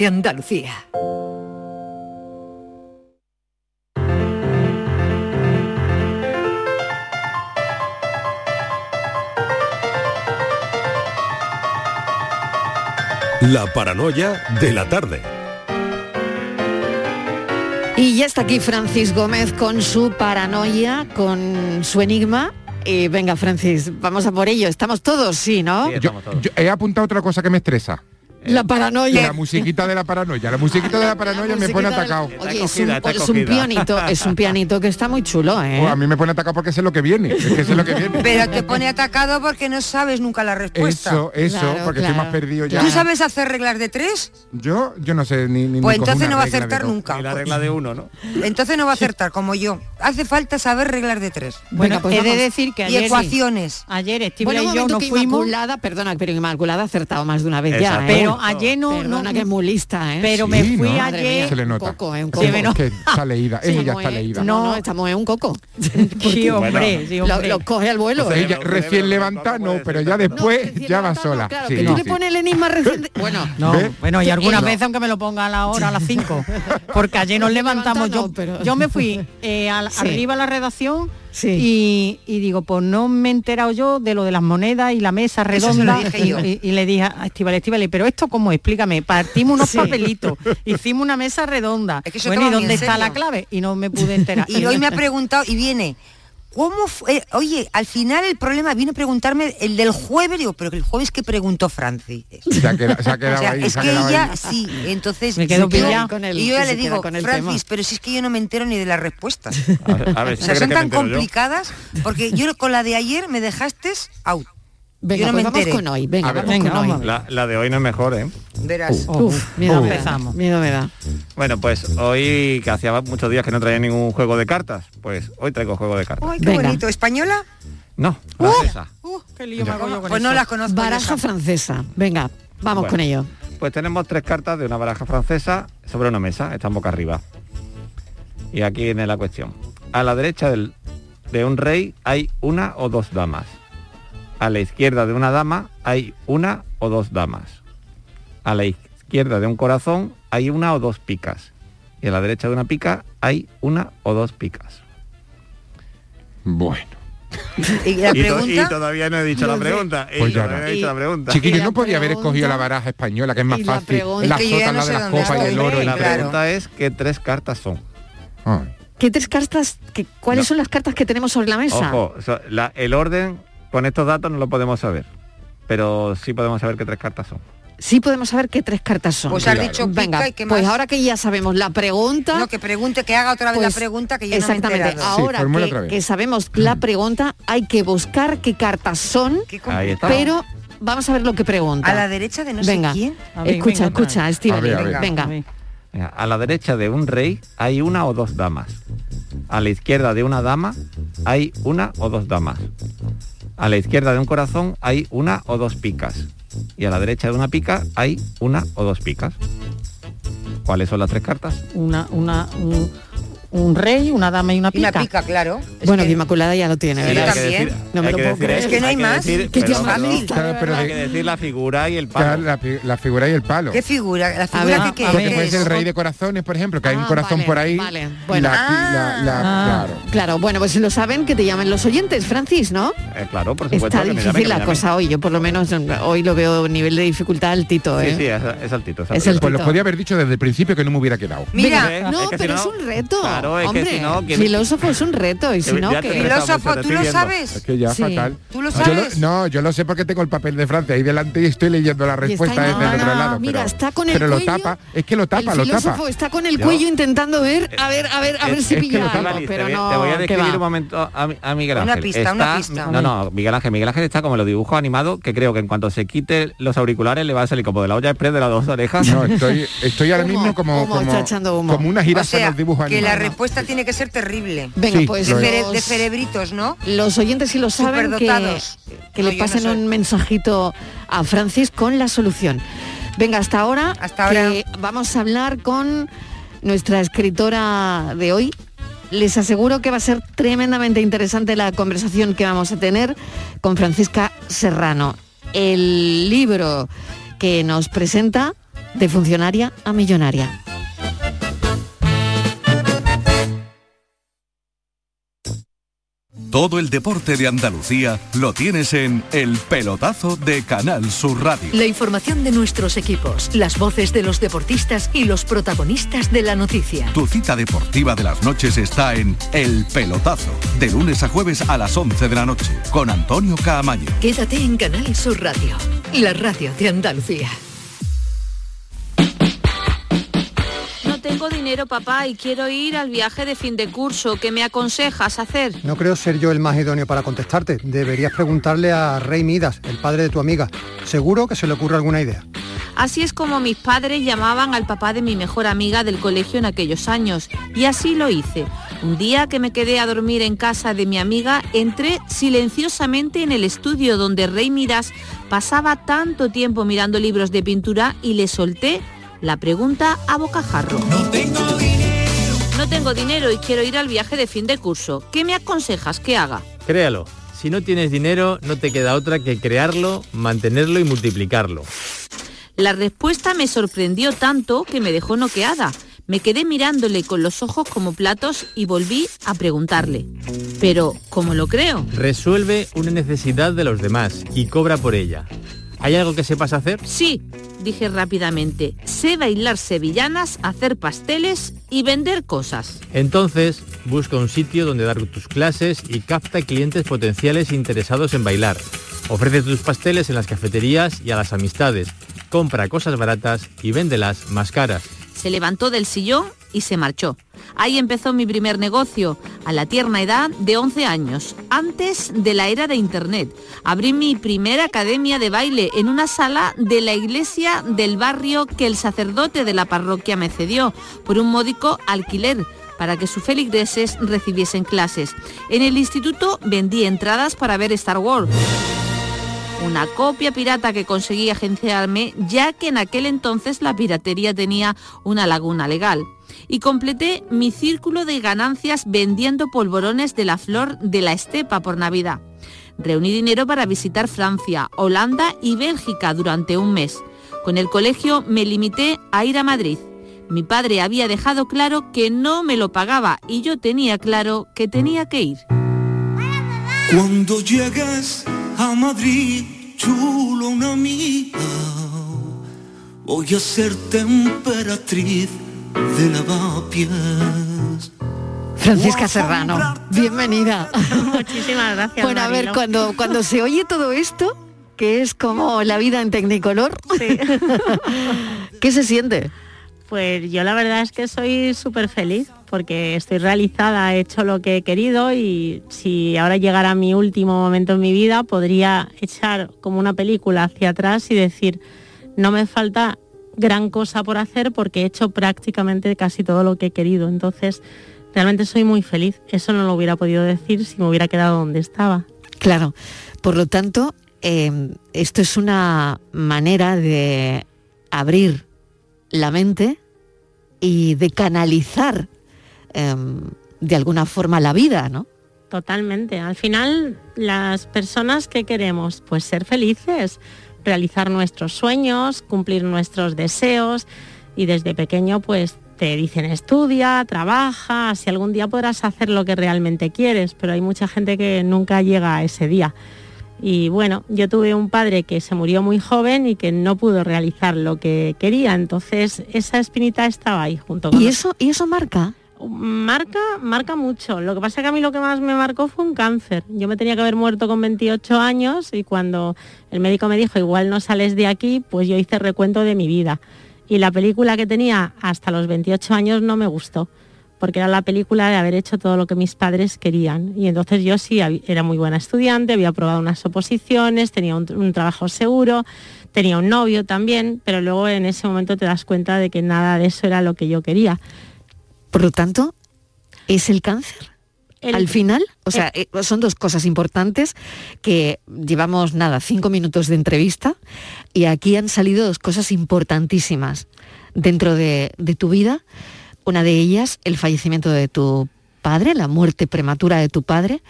de Andalucía. La paranoia de la tarde. Y ya está aquí Francis Gómez con su paranoia, con su enigma. Y venga, Francis, vamos a por ello. Estamos todos, sí, ¿no? Yo, yo he apuntado otra cosa que me estresa. La paranoia. La musiquita de la paranoia. La musiquita de la paranoia me pone atacado. Oye, es un, es un pianito, es un pianito que está muy chulo, ¿eh? Oh, a mí me pone atacado porque sé lo que viene. Es que sé lo que viene. Pero te pone atacado porque no sabes nunca la respuesta. Eso, eso, Claro, porque claro. estoy más perdido ya. ¿Tú sabes hacer reglas de tres? Yo, yo no sé ni. ni Pues ni entonces no va a acertar nunca. Y la regla de uno, ¿no? Entonces no va a acertar como yo. Hace falta saber reglas de tres. Bueno, Venga, pues he de decir que Y ayer, ecuaciones. ayer Estíbaliz Bueno, y yo nos fuimos, Inmaculada, perdona, pero Inmaculada ha acertado más de una vez ya. ¿eh? pero ayer no, Perdona no- que es muy lista, ¿eh? pero Sí, me fui ¿no? Ayer, mía. Se le nota. Coco, ¿eh? Un Sí, coco. es que está leída. Ella ya Estamos, está eh, leída. No, no, No. estamos en un coco. sí hombre, sí Lo, hombre. lo coge al vuelo. Ella recién levantada, no, pero ya después ya va sola. Claro, Sí, que tú le sí. pones el enigma recién... de- Bueno, No, bueno, y algunas veces aunque me lo ponga a la hora, a las 5, porque ayer nos levantamos, yo, no, pero- yo me fui eh, Sí. arriba a la redacción Sí. y, y digo, pues no me he enterado yo de lo de las monedas y la mesa Eso se lo redonda. dije yo. Y, y le dije a Estivali, Estivali, pero esto cómo, explícame, partimos unos Sí. papelitos, hicimos una mesa redonda. Es que eso bueno, ¿y dónde está la clave? Y no me pude enterar. Y hoy me ha preguntado y viene. ¿Cómo fue? Oye, al final el problema vino a preguntarme el del jueves, digo, pero el jueves que preguntó Franci. Se ha quedado, se ha O quedado sea, ahí. es se ha que quedado ella, ahí. sí, entonces Me quedo yo- pillado con el- y yo ya le digo, Francis, tema. pero si es que yo no me entero ni de las respuestas. A ver, a ver, O sea, son tan yo. complicadas, porque yo con la de ayer me dejaste out. Venga, no pues vamos con hoy. Venga, ver. vamos Venga, con vamos a hoy. La, la de hoy no es mejor, ¿eh? Verás. Uf, miedo Uh. me da. Empezamos. Miedo me da. Bueno, pues hoy, que hacía muchos días que no traía ningún juego de cartas, pues hoy traigo juego de cartas. Ay, qué Venga. bonito. ¿Española? No, francesa. Uh, qué lío me hago yo con Pues no las conozco. Baraja esa. francesa. Venga, vamos Bueno. con ello. Pues tenemos tres cartas de una baraja francesa sobre una mesa, están boca arriba. Y aquí viene la cuestión. A la derecha del- de un rey hay una o dos damas. A la izquierda de una dama hay una o dos damas. A la izquierda de un corazón hay una o dos picas. Y a la derecha de una pica hay una o dos picas. Bueno. Y la Y, to- y todavía no he dicho la pregunta. Y Pues ya todavía no. he dicho la pregunta. Chiquillo, Y la no podía haber escogido la baraja española, que es más y la fácil. La Es que yo no de las copas y el oro. La entre- claro. pregunta es qué tres cartas son. Ay. ¿Qué tres cartas, que, cuáles No. son las cartas que tenemos sobre la mesa? Ojo, so- la- el orden con estos datos no lo podemos saber, pero sí podemos saber qué tres cartas son. Sí podemos saber qué tres cartas son. pues has Claro. dicho pica Venga, y qué pues ahora que ya sabemos la pregunta, No, que pregunte, que haga otra vez Pues, la pregunta que yo exactamente, no me he enterado. Sí, ahora que, otra vez. que sabemos la pregunta, hay que buscar qué cartas son, Qué Ahí está. pero vamos a ver lo que pregunta. A la derecha de no Venga. sé quién. Ver, escucha, venga, escucha, venga. Ver. Venga, A la derecha de un rey hay una o dos damas. A la izquierda de una dama hay una o dos damas. A la izquierda de un corazón hay una o dos picas. Y a la derecha de una pica hay una o dos picas. ¿Cuáles son las tres cartas? Una, una, un, un rey, una dama y una Y pica. una pica, claro. Bueno, que- que Inmaculada ya lo tiene, Sí, ¿verdad? también. No me hay lo que puedo decir creer. Es que no hay más. decir- Qué pero- fácil. Claro, pero hay que decir la figura y el Claro, palo. la, pi- la figura y el palo. ¿Qué figura? ¿La ver, figura a que, ver. qué Porque puede ser el rey de corazones, por ejemplo, que hay un Ah, corazón vale, por ahí. vale, y bueno. la- y la- la- Ah. claro. Claro, bueno, pues si lo saben, que te llamen los oyentes, Francis, ¿no? Eh, claro, por supuesto. Está que difícil que la cosa hoy, yo por lo menos hoy lo veo nivel de dificultad altito, ¿eh? Sí, sí, es, altito. Es el Pues lo podía haber dicho desde el principio que no me hubiera quedado. Mira, No, que pero es un reto. Claro, es que Hombre, si no, que- filósofo es un reto y si no, que... filósofo, ¿tú lo sabes? Es que ya Sí. fatal. ¿Tú lo Yo no, yo lo sé porque tengo el papel de Francia ahí delante y estoy leyendo la respuesta desde el otro lado. Mira, pero, está con el pero lo cuello, tapa, es que lo tapa, el lo filósofo tapa. está con el Yo- cuello intentando ver, a ver, a ver, a ver Es- si es que pilla pero te, voy, no, te voy a ¿qué describir un momento a, mi- a Miguel Una Ángel. pista, una pista. No, no, Miguel Ángel, Miguel Ángel está como los dibujos animados, que creo que en cuanto se quite los auriculares le va a salir como de la olla express de las dos orejas. No, estoy, estoy ahora mismo como, como, una O jirafa en sea, los dibujos que la animados. Respuesta tiene que ser terrible. Venga, Sí, pues De, de cerebritos, ¿no? los oyentes si lo saben que, que No, le no pasen un mensajito a Francis con la solución. Venga, hasta ahora, Hasta que vamos a hablar con nuestra escritora de hoy. Les aseguro que va a ser tremendamente interesante la conversación que vamos a tener con Francisca Serrano. El libro que nos presenta de funcionaria a millonaria. Todo el deporte de Andalucía lo tienes en El Pelotazo de Canal Sur Radio. La información de nuestros equipos, las voces de los deportistas y los protagonistas de la noticia. Tu cita deportiva de las noches está en El Pelotazo, de lunes a jueves a las 11 de la noche, con Antonio Caamaño. Quédate en Canal Sur Radio, la radio de Andalucía. Dinero, papá, y quiero ir al viaje de fin de curso. ¿Qué me aconsejas hacer? No creo ser yo el más idóneo para contestarte. Deberías preguntarle a Rey Midas, el padre de tu amiga. Seguro que se le ocurre alguna idea. Así es como mis padres llamaban al papá de mi mejor amiga del colegio en aquellos años. Y así lo hice. Un día que me quedé a dormir en casa de mi amiga, entré silenciosamente en el estudio donde Rey Midas pasaba tanto tiempo mirando libros de pintura y le solté la pregunta a bocajarro. No tengo dinero. No tengo dinero y quiero ir al viaje de fin de curso. ¿Qué me aconsejas que haga? Créalo. Si no tienes dinero, no te queda otra que crearlo, mantenerlo y multiplicarlo. La respuesta me sorprendió tanto que me dejó noqueada. Me quedé mirándole con los ojos como platos y volví a preguntarle. Pero, ¿cómo lo creo? Resuelve una necesidad de los demás y cobra por ella. ¿Hay algo que sepas hacer? Sí, dije rápidamente. Sé bailar sevillanas, hacer pasteles y vender cosas. Entonces, busca un sitio donde dar tus clases y capta clientes potenciales interesados en bailar. Ofrece tus pasteles en las cafeterías y a las amistades. Compra cosas baratas y véndelas más caras. Se levantó del sillón y se marchó. Ahí empezó mi primer negocio, a la tierna edad de 11 años, antes de la era de Internet. Abrí mi primera academia de baile en una sala de la iglesia del barrio que el sacerdote de la parroquia me cedió por un módico alquiler para que sus feligreses recibiesen clases. En el instituto vendí entradas para ver Star Wars una copia pirata que conseguí agenciarme, ya que en aquel entonces la piratería tenía una laguna legal. Y completé mi círculo de ganancias vendiendo polvorones de la flor de la estepa por Navidad. Reuní dinero para visitar Francia, Holanda y Bélgica durante un mes. Con el colegio me limité a ir a Madrid. Mi padre había dejado claro que no me lo pagaba y yo tenía claro que tenía que ir. Cuando llegues a Madrid, chulo una amiga, voy a ser temperatriz de lavapiés. Francisca Serrano, bienvenida. Muchísimas gracias. Bueno, a ver, cuando, cuando se oye todo esto, que es como la vida en Tecnicolor, ¿qué se siente? Pues yo la verdad es que soy súper feliz porque estoy realizada, he hecho lo que he querido y si ahora llegara mi último momento en mi vida podría echar como una película hacia atrás y decir, no me falta gran cosa por hacer porque he hecho prácticamente casi todo lo que he querido. Entonces, realmente soy muy feliz. Eso no lo hubiera podido decir si me hubiera quedado donde estaba. Claro, por lo tanto, eh, esto es una manera de abrir la mente y de canalizar eh, de alguna forma la vida, ¿no? Totalmente. Al final, las personas que queremos, pues ser felices, realizar nuestros sueños, cumplir nuestros deseos y desde pequeño, pues te dicen estudia, trabaja, si algún día podrás hacer lo que realmente quieres, pero hay mucha gente que nunca llega a ese día. Y bueno, yo tuve un padre que se murió muy joven y que no pudo realizar lo que quería, entonces esa espinita estaba ahí junto con ¿Y eso, ¿y eso marca? Marca, marca mucho. Lo que pasa que a mí lo que más me marcó fue un cáncer. Yo me tenía que haber muerto con 28 años y cuando el médico me dijo igual no sales de aquí, pues yo hice recuento de mi vida. Y la película que tenía hasta los 28 años no me gustó porque era la película de haber hecho todo lo que mis padres querían. Y entonces yo sí era muy buena estudiante, había aprobado unas oposiciones, tenía un, trabajo seguro, tenía un novio también, pero luego en ese momento te das cuenta de que nada de eso era lo que yo quería. Por lo tanto, ¿es el cáncer? El, Al final, o sea, el, son dos cosas importantes que llevamos nada, cinco minutos de entrevista y aquí han salido dos cosas importantísimas dentro de, de tu vida una de ellas, el fallecimiento de tu padre, la muerte prematura de tu padre,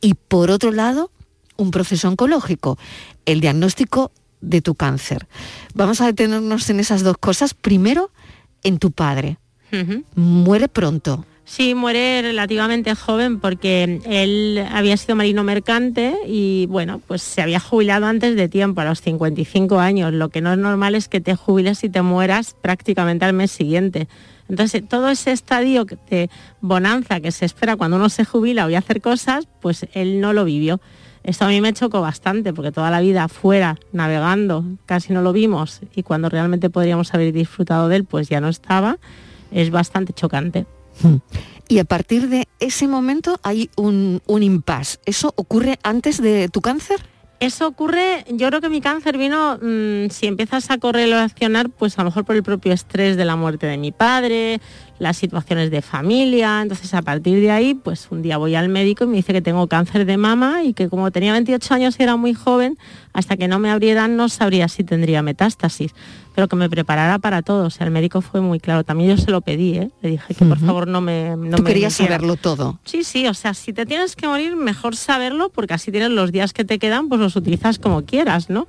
y por otro lado, un proceso oncológico, el diagnóstico de tu cáncer. Vamos a detenernos en esas dos cosas. Primero, en tu padre. Muere pronto. Sí, muere relativamente joven porque él había sido marino mercante y bueno, pues se había jubilado antes de tiempo, a los 55 años. Lo que no es normal es que te jubiles y te mueras prácticamente al mes siguiente. Entonces, todo ese estadio de bonanza que se espera cuando uno se jubila o a hacer cosas, pues él no lo vivió. Esto a mí me chocó bastante porque toda la vida fuera, navegando, casi no lo vimos y cuando realmente podríamos haber disfrutado de él, pues ya no estaba. Es bastante chocante. Y a partir de ese momento hay un, un impasse. ¿Eso ocurre antes de tu cáncer? Eso ocurre, yo creo que mi cáncer vino, mm, si empiezas a correlacionar, pues a lo mejor por el propio estrés de la muerte de mi padre, las situaciones de familia, entonces a partir de ahí, pues un día voy al médico y me dice que tengo cáncer de mama y que como tenía 28 años y era muy joven, hasta que no me abrieran no sabría si tendría metástasis, pero que me preparara para todo, o sea, el médico fue muy claro, también yo se lo pedí, ¿eh? le dije que por favor no me... No Tú me querías metiera. saberlo todo. Sí, sí, o sea, si te tienes que morir, mejor saberlo, porque así tienes los días que te quedan, pues los utilizas como quieras, ¿no?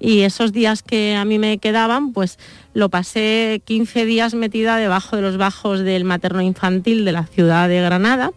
Y esos días que a mí me quedaban, pues lo pasé 15 días metida debajo de los bajos del materno infantil de la ciudad de Granada.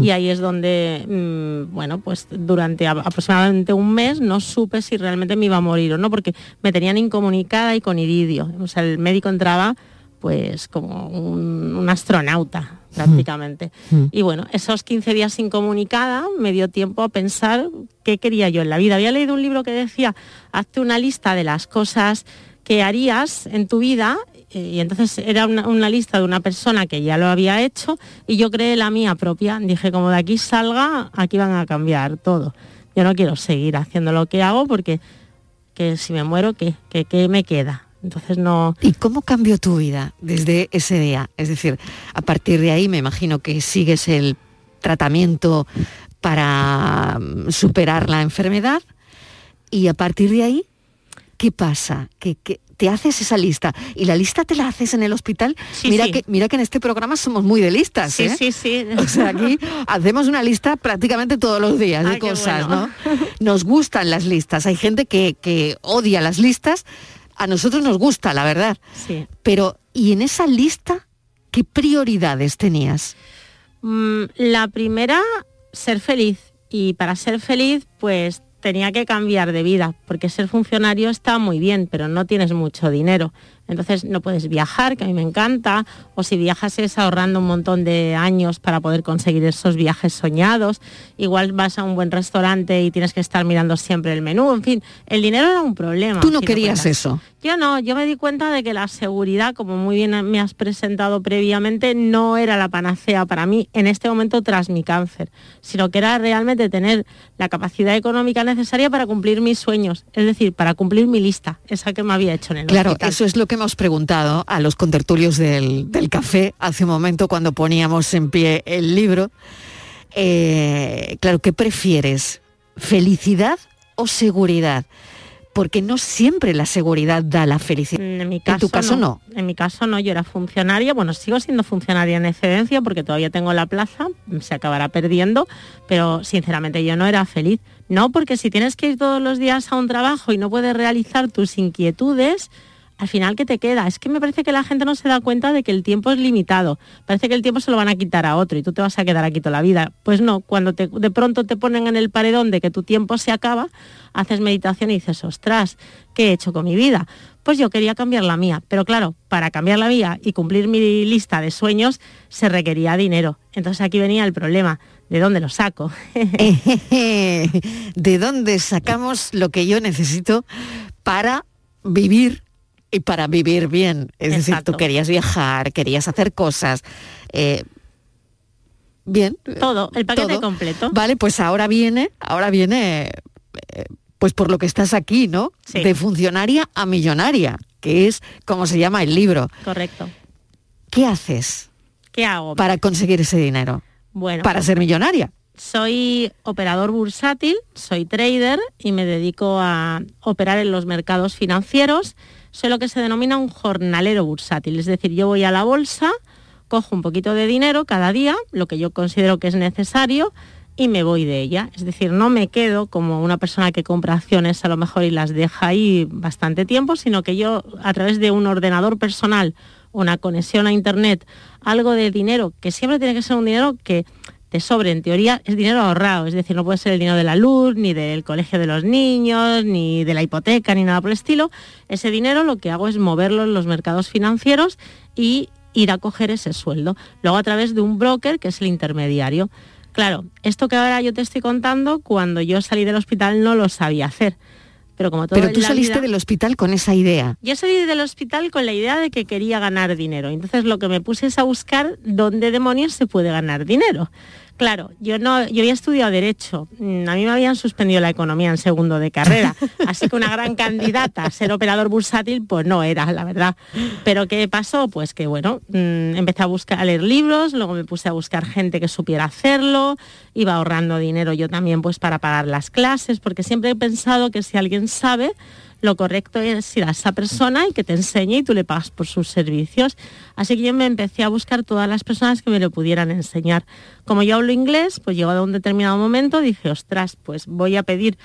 Y ahí es donde, mm, bueno, pues durante aproximadamente un mes no supe si realmente me iba a morir o no, porque me tenían incomunicada y con iridio. O sea, el médico entraba pues como un, un astronauta prácticamente. Y bueno, esos 15 días incomunicada me dio tiempo a pensar qué quería yo en la vida. Había leído un libro que decía, hazte una lista de las cosas que harías en tu vida y entonces era una, una lista de una persona que ya lo había hecho y yo creé la mía propia. Dije, como de aquí salga, aquí van a cambiar todo. Yo no quiero seguir haciendo lo que hago porque que si me muero, ¿qué? ¿Qué, qué me queda? Entonces no... ¿Y cómo cambió tu vida desde ese día? Es decir, a partir de ahí me imagino que sigues el tratamiento para mm, superar la enfermedad y a partir de ahí, ¿qué pasa? ¿Qué, qué- te haces esa lista y la lista te la haces en el hospital. Sí, mira sí. que mira que en este programa somos muy de listas, Sí, ¿eh? sí, sí. O sea, aquí hacemos una lista prácticamente todos los días de cosas, bueno. ¿no? Nos gustan las listas. Hay gente que, que odia las listas. A nosotros nos gusta, la verdad. Sí. Pero, ¿y en esa lista qué prioridades tenías? Mm, la primera, ser feliz. Y para ser feliz, pues tenía que cambiar de vida, porque ser funcionario está muy bien, pero no tienes mucho dinero. Entonces no puedes viajar, que a mí me encanta, o si viajas es ahorrando un montón de años para poder conseguir esos viajes soñados. Igual vas a un buen restaurante y tienes que estar mirando siempre el menú. En fin, el dinero era un problema. Tú no si querías eso. Yo no, yo me di cuenta de que la seguridad, como muy bien me has presentado previamente, no era la panacea para mí en este momento tras mi cáncer, sino que era realmente tener la capacidad económica necesaria para cumplir mis sueños, es decir, para cumplir mi lista, esa que me había hecho en el Claro, hospital. eso es lo que hemos preguntado a los contertulios del, del café hace un momento cuando poníamos en pie el libro. Eh, claro, ¿qué prefieres? ¿Felicidad o seguridad? Porque no siempre la seguridad da la felicidad. En mi caso, tu caso no. En mi caso no, yo era funcionaria, bueno, sigo siendo funcionaria en excedencia porque todavía tengo la plaza, se acabará perdiendo, pero sinceramente yo no era feliz. No, porque si tienes que ir todos los días a un trabajo y no puedes realizar tus inquietudes, al final, ¿qué te queda? Es que me parece que la gente no se da cuenta de que el tiempo es limitado. Parece que el tiempo se lo van a quitar a otro y tú te vas a quedar aquí toda la vida. Pues no, cuando te- de pronto te ponen en el paredón de que tu tiempo se acaba, haces meditación y dices, ostras, ¿qué he hecho con mi vida? Pues yo quería cambiar la mía, pero claro, para cambiar la mía y cumplir mi lista de sueños se requería dinero. Entonces aquí venía el problema, ¿de dónde lo saco? ¿De dónde sacamos lo que yo necesito para vivir y para vivir bien? Es decir, tú querías viajar, querías hacer cosas. eh, bien. Todo, el paquete todo. completo. Vale, pues ahora viene, ahora viene, eh, pues por lo que estás aquí, ¿no? Sí. De funcionaria a millonaria, que es como se llama el libro. Correcto. ¿Qué haces ¿Qué hago? para conseguir ese dinero? Bueno, Para ser millonaria. Soy operador bursátil, soy trader y me dedico a operar en los mercados financieros. Soy lo que se denomina un jornalero bursátil, es decir, yo voy a la bolsa, cojo un poquito de dinero cada día, lo que yo considero que es necesario, y me voy de ella. Es decir, no me quedo como una persona que compra acciones a lo mejor y las deja ahí bastante tiempo, sino que yo a través de un ordenador personal, una conexión a Internet, algo de dinero, que siempre tiene que ser un dinero que te sobre, en teoría es dinero ahorrado, es decir, no puede ser el dinero de la luz, ni del colegio de los niños, ni de la hipoteca, ni nada por el estilo. Ese dinero lo que hago es moverlo en los mercados financieros y ir a coger ese sueldo. Luego a través de un broker que es el intermediario. Claro, esto que ahora yo te estoy contando, cuando yo salí del hospital no lo sabía hacer. Pero como todo Pero tú saliste vida- del hospital con esa idea. yo salí del hospital con la idea de que quería ganar dinero. Entonces lo que me puse es a buscar dónde demonios se puede ganar dinero. Claro, yo no, yo había estudiado derecho. Mm, A mí me habían suspendido la economía en segundo de carrera, así que una gran candidata a ser operador bursátil, pues no era, la verdad. Pero qué pasó, pues que bueno, mm, empecé a buscar a leer libros, luego me puse a buscar gente que supiera hacerlo, iba ahorrando dinero yo también, pues para pagar las clases, porque siempre he pensado que si alguien sabe, lo correcto es ir a esa persona y que te enseñe y tú le pagas por sus servicios. Así que yo me empecé a buscar todas las personas que me lo pudieran enseñar. Como yo hablo inglés, pues llegado a un determinado momento dije, ostras, pues voy a pedir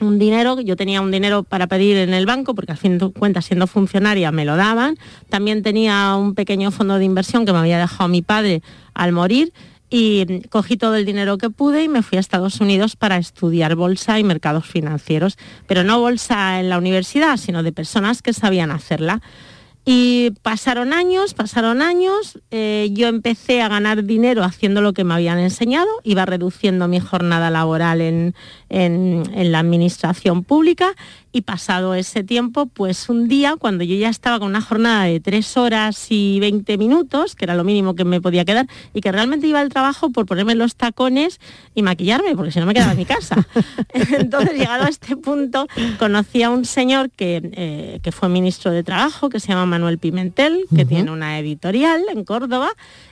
un dinero, yo tenía un dinero para pedir en el banco, porque al fin de cuentas siendo funcionaria me lo daban. También tenía un pequeño fondo de inversión que me había dejado mi padre al morir y cogí todo el dinero que pude y me fui a Estados Unidos para estudiar bolsa y mercados financieros, pero no bolsa en la universidad, sino de personas que sabían hacerla. Y pasaron años, pasaron años, eh, yo empecé a ganar dinero haciendo lo que me habían enseñado, iba reduciendo mi jornada laboral en, en- la administración pública y pasado ese tiempo, pues un día cuando yo ya estaba con una jornada de tres horas y 20 minutos, que era lo mínimo que me podía quedar, y que realmente iba al trabajo por ponerme los tacones y maquillarme, porque si no me quedaba en mi casa. Entonces, llegado a este punto, conocí a un señor que, eh, que fue ministro de Trabajo, que se llama Manuel Pimentel, que tiene una editorial en Córdoba,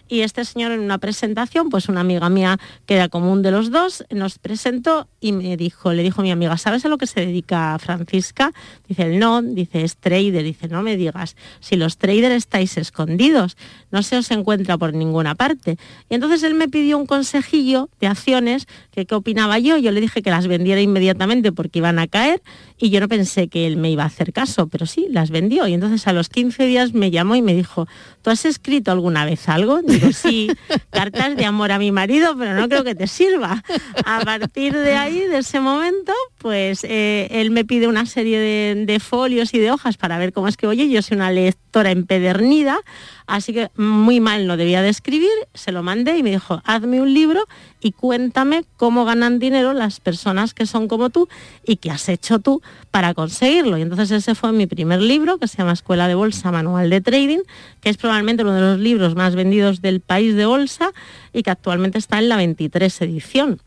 y este señor en una presentación, pues una amiga mía que era común de los dos, nos presentó y me dijo, le dijo mi amiga, ¿sabes a lo que se dedica Francisca? Dice, él no, dice, es trader, dice, no me digas, si los traders estáis escondidos, no se os encuentra por ninguna parte. Y entonces él me pidió un consejillo de acciones, que qué opinaba yo, yo le dije que las vendiera inmediatamente porque iban a caer y yo no pensé que él me iba a hacer caso, pero sí, las vendió. Y entonces a los 15 días me llamó y me dijo, ¿tú has escrito alguna vez algo? Digo, sí, cartas de amor a mi marido, pero no creo que te sirva. A partir de ahí, de ese momento, pues eh, él me pide una serie de, de folios y de hojas para ver cómo es que oye, yo soy una lectora empedernida, así que muy mal no debía de escribir, se lo mandé y me dijo, hazme un libro y cuéntame cómo ganan dinero las personas que son como tú y qué has hecho tú para conseguirlo. Y entonces ese fue mi primer libro, que se llama Escuela de Bolsa Manual de Trading, que es probablemente uno de los libros más vendidos del país de bolsa y que actualmente está en la 23 edición.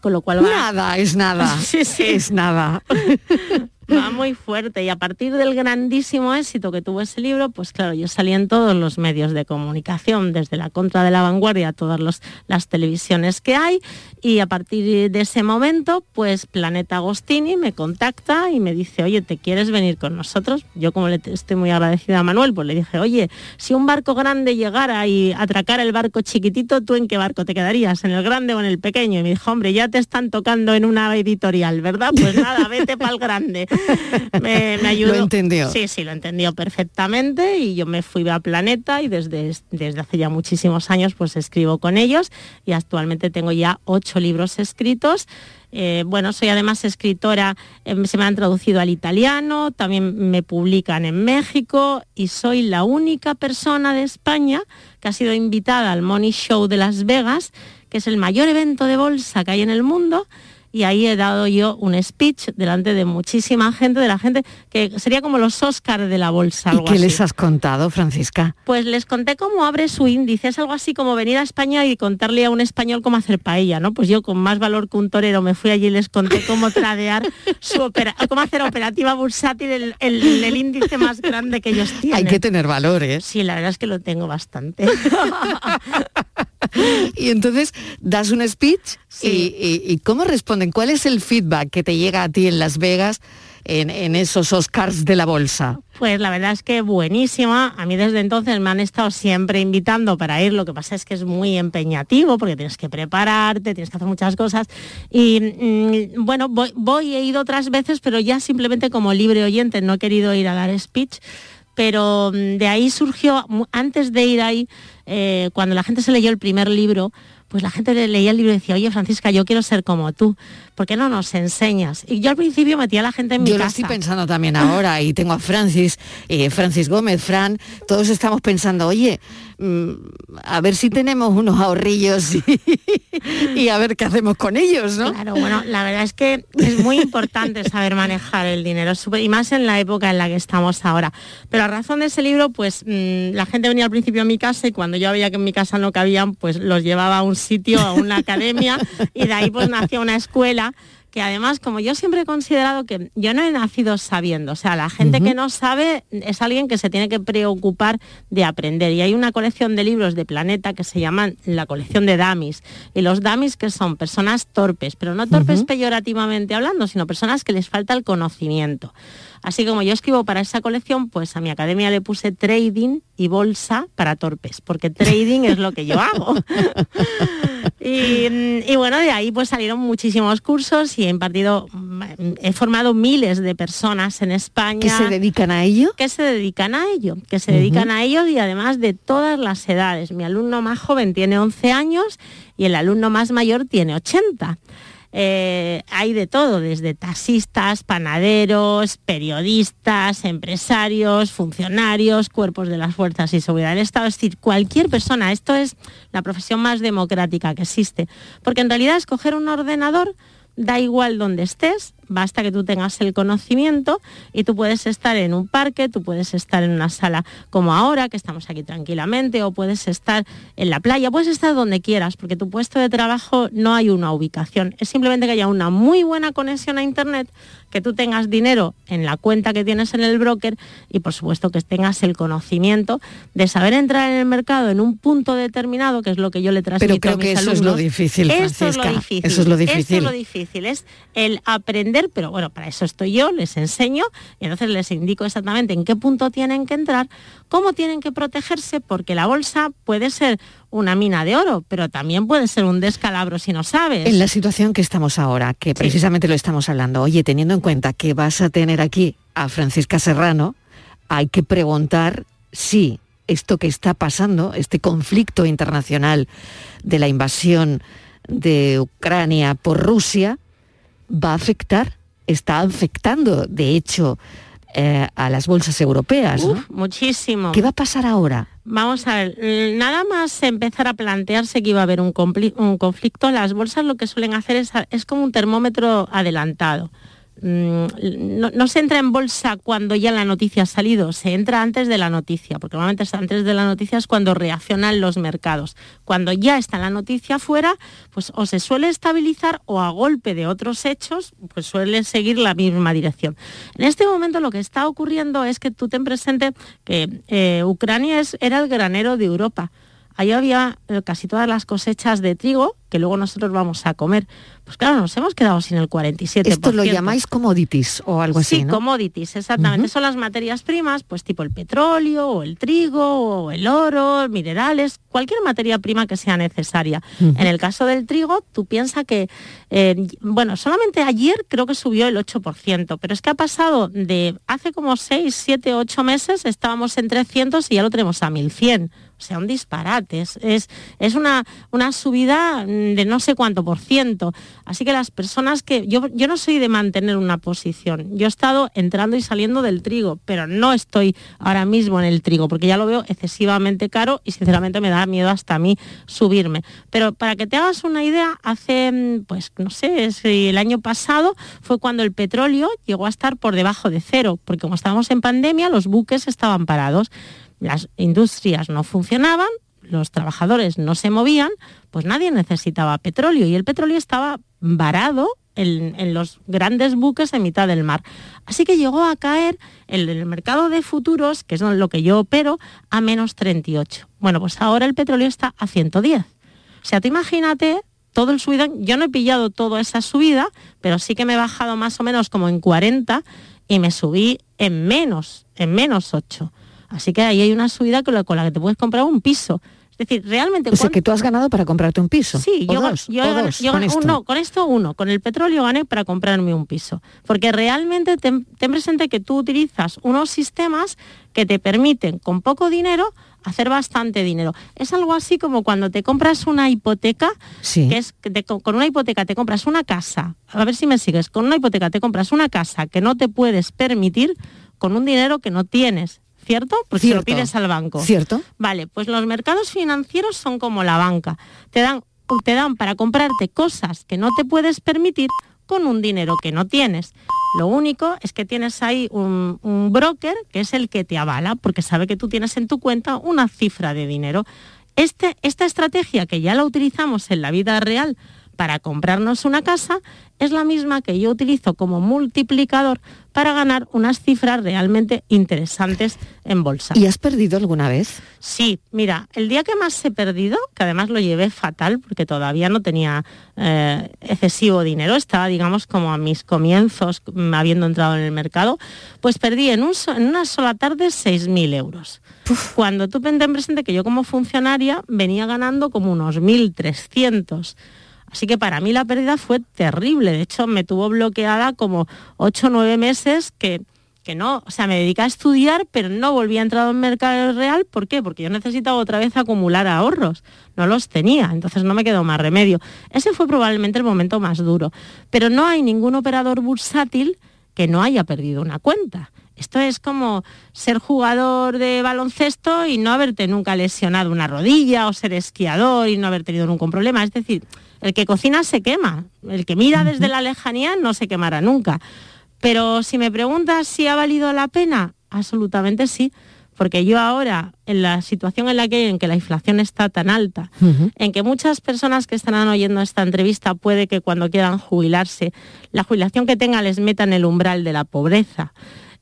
Con lo cual va- Nada, es nada. Sí, sí. Es nada. va muy fuerte y a partir del grandísimo éxito que tuvo ese libro, pues claro, yo salí en todos los medios de comunicación, desde la contra de la vanguardia a todas los- las televisiones que hay y a partir de ese momento, pues Planeta Agostini me contacta y me dice, oye, ¿te quieres venir con nosotros? Yo como le estoy muy agradecida a Manuel, pues le dije, oye, si un barco grande llegara y atracara el barco chiquitito, ¿tú en qué barco te quedarías? ¿En el grande o en el pequeño? Y me dijo, hombre, ya te están tocando en una editorial, ¿verdad? Pues nada, vete para el grande. Me, me ayudó. Lo entendió. Sí, sí, lo entendió perfectamente y yo me fui a Planeta y desde, desde hace ya muchísimos años pues escribo con ellos y actualmente tengo ya ocho libros escritos. Eh, bueno, soy además escritora, eh, se me han traducido al italiano, también me publican en México y soy la única persona de España que ha sido invitada al Money Show de Las Vegas, que es el mayor evento de bolsa que hay en el mundo y ahí he dado yo un speech delante de muchísima gente, de la gente que sería como los Oscars de la bolsa. ¿Y Algo qué así. les has contado, Francisca? Pues les conté cómo abre su índice, es algo así como venir a España y contarle a un español cómo hacer paella, ¿no? Pues yo con más valor que un torero me fui allí y les conté cómo tradear su opera, cómo hacer operativa bursátil el, el- el índice más grande que ellos tienen. Hay que tener valores. Sí, la verdad es que lo tengo bastante. Y entonces das un speech y, y- y ¿cómo responden? ¿Cuál es el feedback que te llega a ti en Las Vegas? en, en esos Oscars de la bolsa? Pues la verdad es que buenísima. A mí desde entonces me han estado siempre invitando para ir. Lo que pasa es que es muy empeñativo porque tienes que prepararte, tienes que hacer muchas cosas. Y mm, bueno, voy, voy, he ido otras veces, pero ya simplemente como libre oyente, no he querido ir a dar speech. Pero mm, de ahí surgió, antes de ir ahí, eh, cuando la gente se leyó el primer libro, pues la gente le- leía el libro y decía, oye Francisca, yo quiero ser como tú, ¿por qué no nos enseñas? Y yo al principio metía a la gente en mi Yo lo casa. estoy pensando también ahora y tengo a Francis, eh, Francis Gómez, Fran, todos estamos pensando, oye, mm, a ver si tenemos unos ahorrillos y, y a ver qué hacemos con ellos, ¿no? Claro, bueno, la verdad es que es muy importante saber manejar el dinero, y más en la época en la que estamos ahora. Pero a razón de ese libro, pues mm, la gente venía al principio a mi casa y cuando yo veía que en mi casa no cabían, pues los llevaba a un sitio, a una academia, y de ahí pues nació una escuela que además, como yo siempre he considerado que yo no he nacido sabiendo, o sea, la gente que no sabe es alguien que se tiene que preocupar de aprender. Y hay una colección de libros de Planeta que se llaman la colección de Damis. Y los Damis que son personas torpes, pero no torpes peyorativamente hablando, sino personas que les falta el conocimiento. Así como yo escribo para esa colección, pues a mi academia le puse trading y bolsa para torpes, porque trading es lo que yo hago. Y, y bueno, de ahí pues salieron muchísimos cursos y he impartido, mm, he formado miles de personas en España. ¿Que se dedican a ello? Que se dedican a ello, que se dedican a ello y además de todas las edades. Mi alumno más joven tiene 11 años y el alumno más mayor tiene 80. Eh, hay de todo, desde taxistas, panaderos, periodistas, empresarios, funcionarios, cuerpos de las fuerzas y seguridad del Estado, es decir, cualquier persona. Esto es la profesión más democrática que existe, porque en realidad escoger un ordenador da igual donde estés, basta que tú tengas el conocimiento y tú puedes estar en un parque, tú puedes estar en una sala como ahora, que estamos aquí tranquilamente, o puedes estar en la playa, puedes estar donde quieras, porque tu puesto de trabajo no hay una ubicación, es simplemente que haya una muy buena conexión a Internet, que tú tengas dinero en la cuenta que tienes en el broker y por supuesto que tengas el conocimiento de saber entrar en el mercado en un punto determinado, que es lo que yo le transmito Pero creo a mis que eso es lo difícil, Eso es lo Francisca. difícil. Eso es lo Esto difícil. es lo difícil, es el aprender, pero bueno, para eso estoy yo, les enseño y entonces les indico exactamente en qué punto tienen que entrar, cómo tienen que protegerse, porque la bolsa puede ser una mina de oro, pero también puede ser un descalabro si no sabes. En la situación que estamos ahora, que precisamente lo estamos hablando, oye, teniendo en cuenta que vas a tener aquí a Francisca Serrano, hay que preguntar si esto que está pasando, este conflicto internacional de la invasión de Ucrania por Rusia, va a afectar, está afectando, de hecho, eh, a las bolsas europeas. muchísimo. ¿Qué va a pasar ahora? Vamos a ver, nada más empezar a plantearse que iba a haber un, un conflicto, las bolsas lo que suelen hacer es, es como un termómetro adelantado. Mm, No, se entra en bolsa cuando ya la noticia ha salido, se entra antes de la noticia, porque normalmente es antes de la noticia es cuando reaccionan los mercados. Cuando ya está la noticia fuera, pues o se suele estabilizar o a golpe de otros hechos, pues suele seguir la misma dirección. En este momento lo que está ocurriendo es que tú ten presente que eh, Ucrania es, era el granero de Europa. Ahí había eh, casi todas las cosechas de trigo que luego nosotros vamos a comer. Pues claro, nos hemos quedado sin el 47%. Esto lo llamáis commodities o algo así, Sí, commodities, exactamente. Son las materias primas, pues tipo el petróleo o el trigo o el oro, minerales, cualquier materia prima que sea necesaria. En el caso del trigo, tú piensas que, eh, bueno, solamente ayer creo que subió el 8%, pero es que ha pasado de hace como 6, 7, 8 meses, estábamos en 300 y ya lo tenemos a 1100. O sea, un disparate. Es, es, una, una subida de no sé cuánto por ciento. Así que las personas que... Yo, yo no soy de mantener una posición. Yo he estado entrando y saliendo del trigo, pero no estoy ahora mismo en el trigo, porque ya lo veo excesivamente caro y sinceramente me da miedo hasta a mí subirme. Pero para que te hagas una idea, hace, pues no sé, si el año pasado fue cuando el petróleo llegó a estar por debajo de cero, porque como estábamos en pandemia, los buques estaban parados las industrias no funcionaban, los trabajadores no se movían, pues nadie necesitaba petróleo y el petróleo estaba varado en, los grandes buques en mitad del mar. Así que llegó a caer el, el mercado de futuros, que es lo que yo opero, a menos 38. Bueno, pues ahora el petróleo está a 110. O sea, tú imagínate todo el subidón, yo no he pillado toda esa subida, pero sí que me he bajado más o menos como en 40 y me subí en menos, en menos 8. Así que ahí hay una subida con la, con la que te puedes comprar un piso. Es decir, realmente... O sea, ¿cuánto- que tú has ganado para comprarte un piso. Sí, o yo, dos, yo o gané- dos, yo con gané- esto. no, con esto uno, con el petróleo gané para comprarme un piso. Porque realmente ten, ten presente que tú utilizas unos sistemas que te permiten con poco dinero hacer bastante dinero. Es algo así como cuando te compras una hipoteca, Sí. que es que te- con una hipoteca te compras una casa, a ver si me sigues, con una hipoteca te compras una casa que no te puedes permitir con un dinero que no tienes, ¿cierto? Pues si lo pides al banco. Cierto. Vale, pues los mercados financieros son como la banca. Te dan, te dan para comprarte cosas que no te puedes permitir con un dinero que no tienes. Lo único es que tienes ahí un, un broker que es el que te avala porque sabe que tú tienes en tu cuenta una cifra de dinero. Este, esta estrategia que ya la utilizamos en la vida real para comprarnos una casa es la misma que yo utilizo como multiplicador para ganar unas cifras realmente interesantes en bolsa. ¿Y has perdido alguna vez? Sí, mira, el día que más he perdido, que además lo llevé fatal porque todavía no tenía eh, excesivo dinero, estaba digamos como a mis comienzos mm, habiendo entrado en el mercado, pues perdí en, un so- en una sola tarde 6.000 euros. Cuando tú ten presente que yo como funcionaria venía ganando como unos 1.300. Así que para mí la pérdida fue terrible. De hecho, me tuvo bloqueada como 8 o 9 meses que, que no, o sea, me dediqué a estudiar, pero no volví a entrar en mercado real. ¿Por qué? Porque yo necesitaba otra vez acumular ahorros. No los tenía, entonces no me quedó más remedio. Ese fue probablemente el momento más duro. Pero no hay ningún operador bursátil que no haya perdido una cuenta. Esto es como ser jugador de baloncesto y no haberte nunca lesionado una rodilla o ser esquiador y no haber tenido nunca un problema. Es decir, el que cocina se quema, el que mira desde la lejanía no se quemará nunca. Pero si me preguntas si ha valido la pena, absolutamente sí. Porque yo ahora, en la situación en la que hay, en que la inflación está tan alta, en que muchas personas que estarán oyendo esta entrevista puede que cuando quieran jubilarse, la jubilación que tengan les meta en el umbral de la pobreza.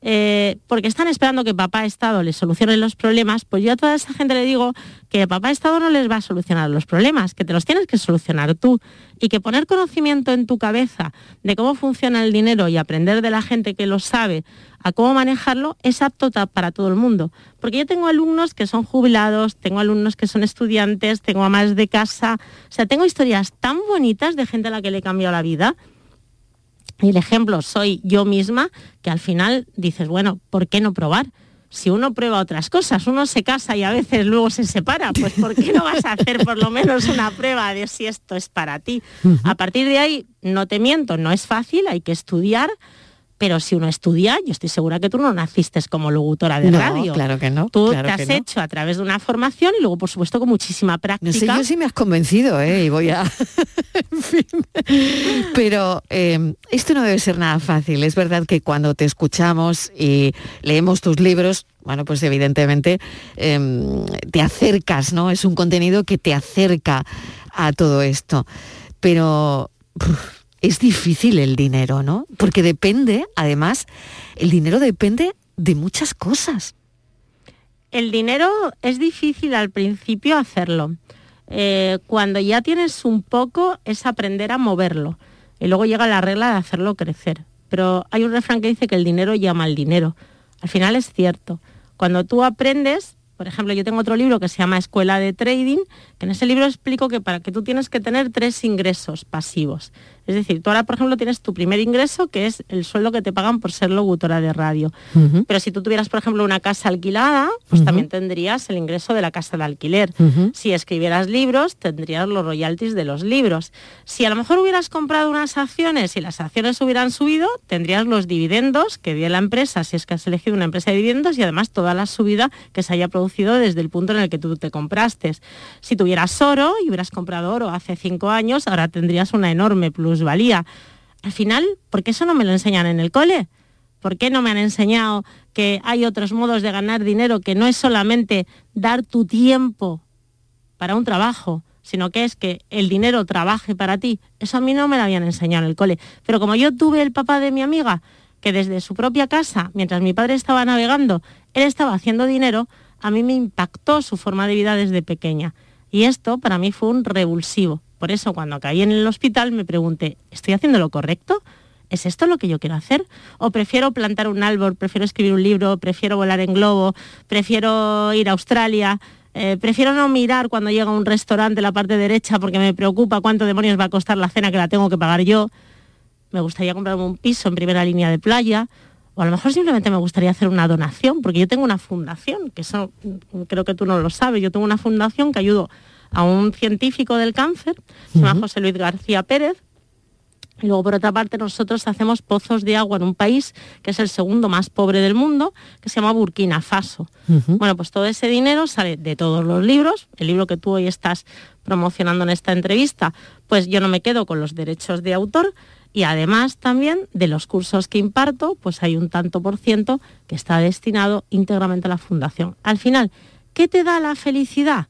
Eh, porque están esperando que papá Estado les solucione los problemas, pues yo a toda esa gente le digo que papá Estado no les va a solucionar los problemas, que te los tienes que solucionar tú y que poner conocimiento en tu cabeza de cómo funciona el dinero y aprender de la gente que lo sabe a cómo manejarlo es apto para todo el mundo. Porque yo tengo alumnos que son jubilados, tengo alumnos que son estudiantes, tengo amas de casa, o sea, tengo historias tan bonitas de gente a la que le he cambiado la vida y el ejemplo soy yo misma, que al final dices, bueno, ¿por qué no probar? Si uno prueba otras cosas, uno se casa y a veces luego se separa, pues ¿por qué no vas a hacer por lo menos una prueba de si esto es para ti? A partir de ahí, no te miento, no es fácil, hay que estudiar, pero si uno estudia, yo estoy segura que tú no naciste como locutora de No, radio. claro que no, Tú claro te has no. hecho a través de una formación y luego, por supuesto, con muchísima práctica. No sé yo si me has convencido, ¿eh? Y voy a... en fin. Pero eh, esto no debe ser nada fácil. Es verdad que cuando te escuchamos y leemos tus libros, bueno, pues evidentemente eh, te acercas, ¿no? Es un contenido que te acerca a todo esto. Pero es difícil el dinero, ¿no? Porque depende, además, el dinero depende de muchas cosas. El dinero es difícil al principio hacerlo. Eh, cuando ya tienes un poco es aprender a moverlo. Y luego llega la regla de hacerlo crecer. Pero hay un refrán que dice que el dinero llama al dinero. Al final es cierto. Cuando tú aprendes, por ejemplo, yo tengo otro libro que se llama Escuela de Trading, que en ese libro explico que para que tú tienes que tener tres ingresos pasivos. Es decir, tú ahora, por ejemplo, tienes tu primer ingreso, que es el sueldo que te pagan por ser locutora de radio. Pero si tú tuvieras, por ejemplo, una casa alquilada, pues también tendrías el ingreso de la casa de alquiler. Si escribieras libros, tendrías los royalties de los libros. Si a lo mejor hubieras comprado unas acciones y las acciones hubieran subido, tendrías los dividendos que dio la empresa, si es que has elegido una empresa de dividendos, y además toda la subida que se haya producido desde el punto en el que tú te compraste. Si tuvieras oro y hubieras comprado oro hace cinco años, ahora tendrías una enorme plusvalía. Al final, ¿por qué eso no me lo enseñan en el cole? ¿Por qué no me han enseñado que hay otros modos de ganar dinero que no es solamente dar tu tiempo para un trabajo, sino que es que el dinero trabaje para ti? Eso a mí no me lo habían enseñado en el cole. Pero como yo tuve el papá de mi amiga, que desde su propia casa, mientras mi padre estaba navegando, él estaba haciendo dinero, a mí me impactó su forma de vida desde pequeña. Y esto para mí fue un revulsivo. Por eso cuando caí en el hospital me pregunté, ¿estoy haciendo lo correcto? ¿es esto lo que yo quiero hacer? ¿O prefiero plantar un árbol, prefiero escribir un libro, prefiero volar en globo, prefiero ir a Australia? eh, prefiero no mirar cuando llega a un restaurante la parte derecha porque me preocupa cuánto demonios va a costar la cena que la tengo que pagar yo. Me gustaría comprarme un piso en primera línea de playa. O a lo mejor simplemente me gustaría hacer una donación, porque yo tengo una fundación, que eso mm, creo que tú no lo sabes, yo tengo una fundación que ayudo a un científico del cáncer, se llama José Luis García Pérez, y luego, por otra parte, nosotros hacemos pozos de agua en un país que es el segundo más pobre del mundo, que se llama Burkina Faso. Bueno, pues todo ese dinero sale de todos los libros. El libro que tú hoy estás promocionando en esta entrevista, pues yo no me quedo con los derechos de autor. Y además también de los cursos que imparto, pues hay un tanto por ciento que está destinado íntegramente a la fundación. Al final, ¿qué te da la felicidad?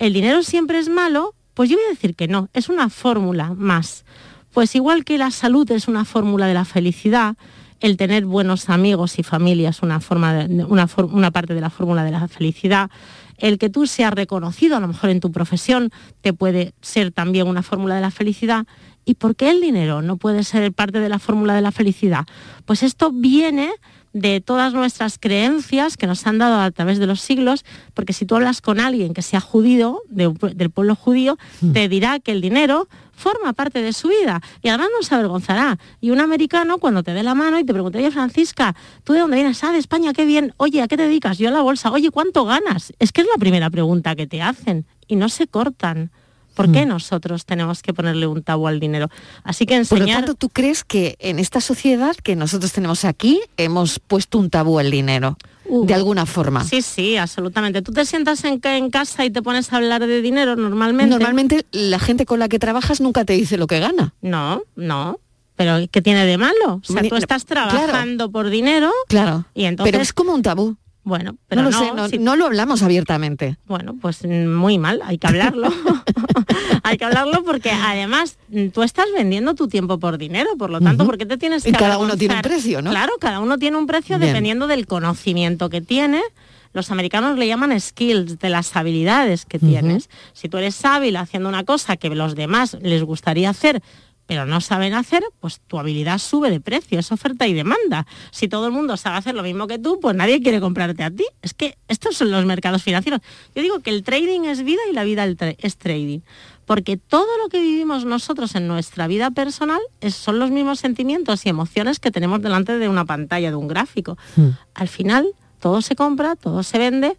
¿El dinero siempre es malo? Pues yo voy a decir que no, es una fórmula más. Pues igual que la salud es una fórmula de la felicidad, el tener buenos amigos y familia es una, forma una parte de la fórmula de la felicidad, el que tú seas reconocido a lo mejor en tu profesión te puede ser también una fórmula de la felicidad. ¿Y por qué el dinero no puede ser parte de la fórmula de la felicidad? Pues esto viene de todas nuestras creencias que nos han dado a través de los siglos, porque si tú hablas con alguien que sea judío, del pueblo judío, te dirá que el dinero forma parte de su vida y además no se avergonzará. Y un americano cuando te dé la mano y te pregunta, oye Francisca, ¿tú de dónde vienes? Ah, de España, qué bien. Oye, ¿a qué te dedicas? Yo a la bolsa. Oye, ¿cuánto ganas? Es que es la primera pregunta que te hacen y no se cortan. ¿Por qué nosotros tenemos que ponerle un tabú al dinero? Así que enseñar... Por lo tanto, ¿tú crees que en esta sociedad que nosotros tenemos aquí hemos puesto un tabú al dinero? de alguna forma. Sí, sí, absolutamente. Tú te sientas en, en, casa y te pones a hablar de dinero normalmente. Normalmente la gente con la que trabajas nunca te dice lo que gana. No, no. Pero ¿qué tiene de malo? O sea, tú estás trabajando por dinero. Claro. Y entonces... Pero es como un tabú. Bueno, pero no, lo, sé, no, lo hablamos abiertamente. Bueno, pues muy mal, hay que hablarlo. hay que hablarlo porque además tú estás vendiendo tu tiempo por dinero, por lo tanto, ¿por qué te tienes que... Y cada uno tiene un precio, ¿no? Claro, cada uno tiene un precio dependiendo del conocimiento que tiene. Los americanos le llaman skills, de las habilidades que tienes. Si tú eres hábil haciendo una cosa que los demás les gustaría hacer, pero no saben hacer, pues tu habilidad sube de precio, es oferta y demanda. Si todo el mundo sabe hacer lo mismo que tú, pues nadie quiere comprarte a ti. Es que estos son los mercados financieros. Yo digo que el trading es vida y la vida es trading. Porque todo lo que vivimos nosotros en nuestra vida personal son los mismos sentimientos y emociones que tenemos delante de una pantalla, de un gráfico. Hmm. Al final, todo se compra, todo se vende,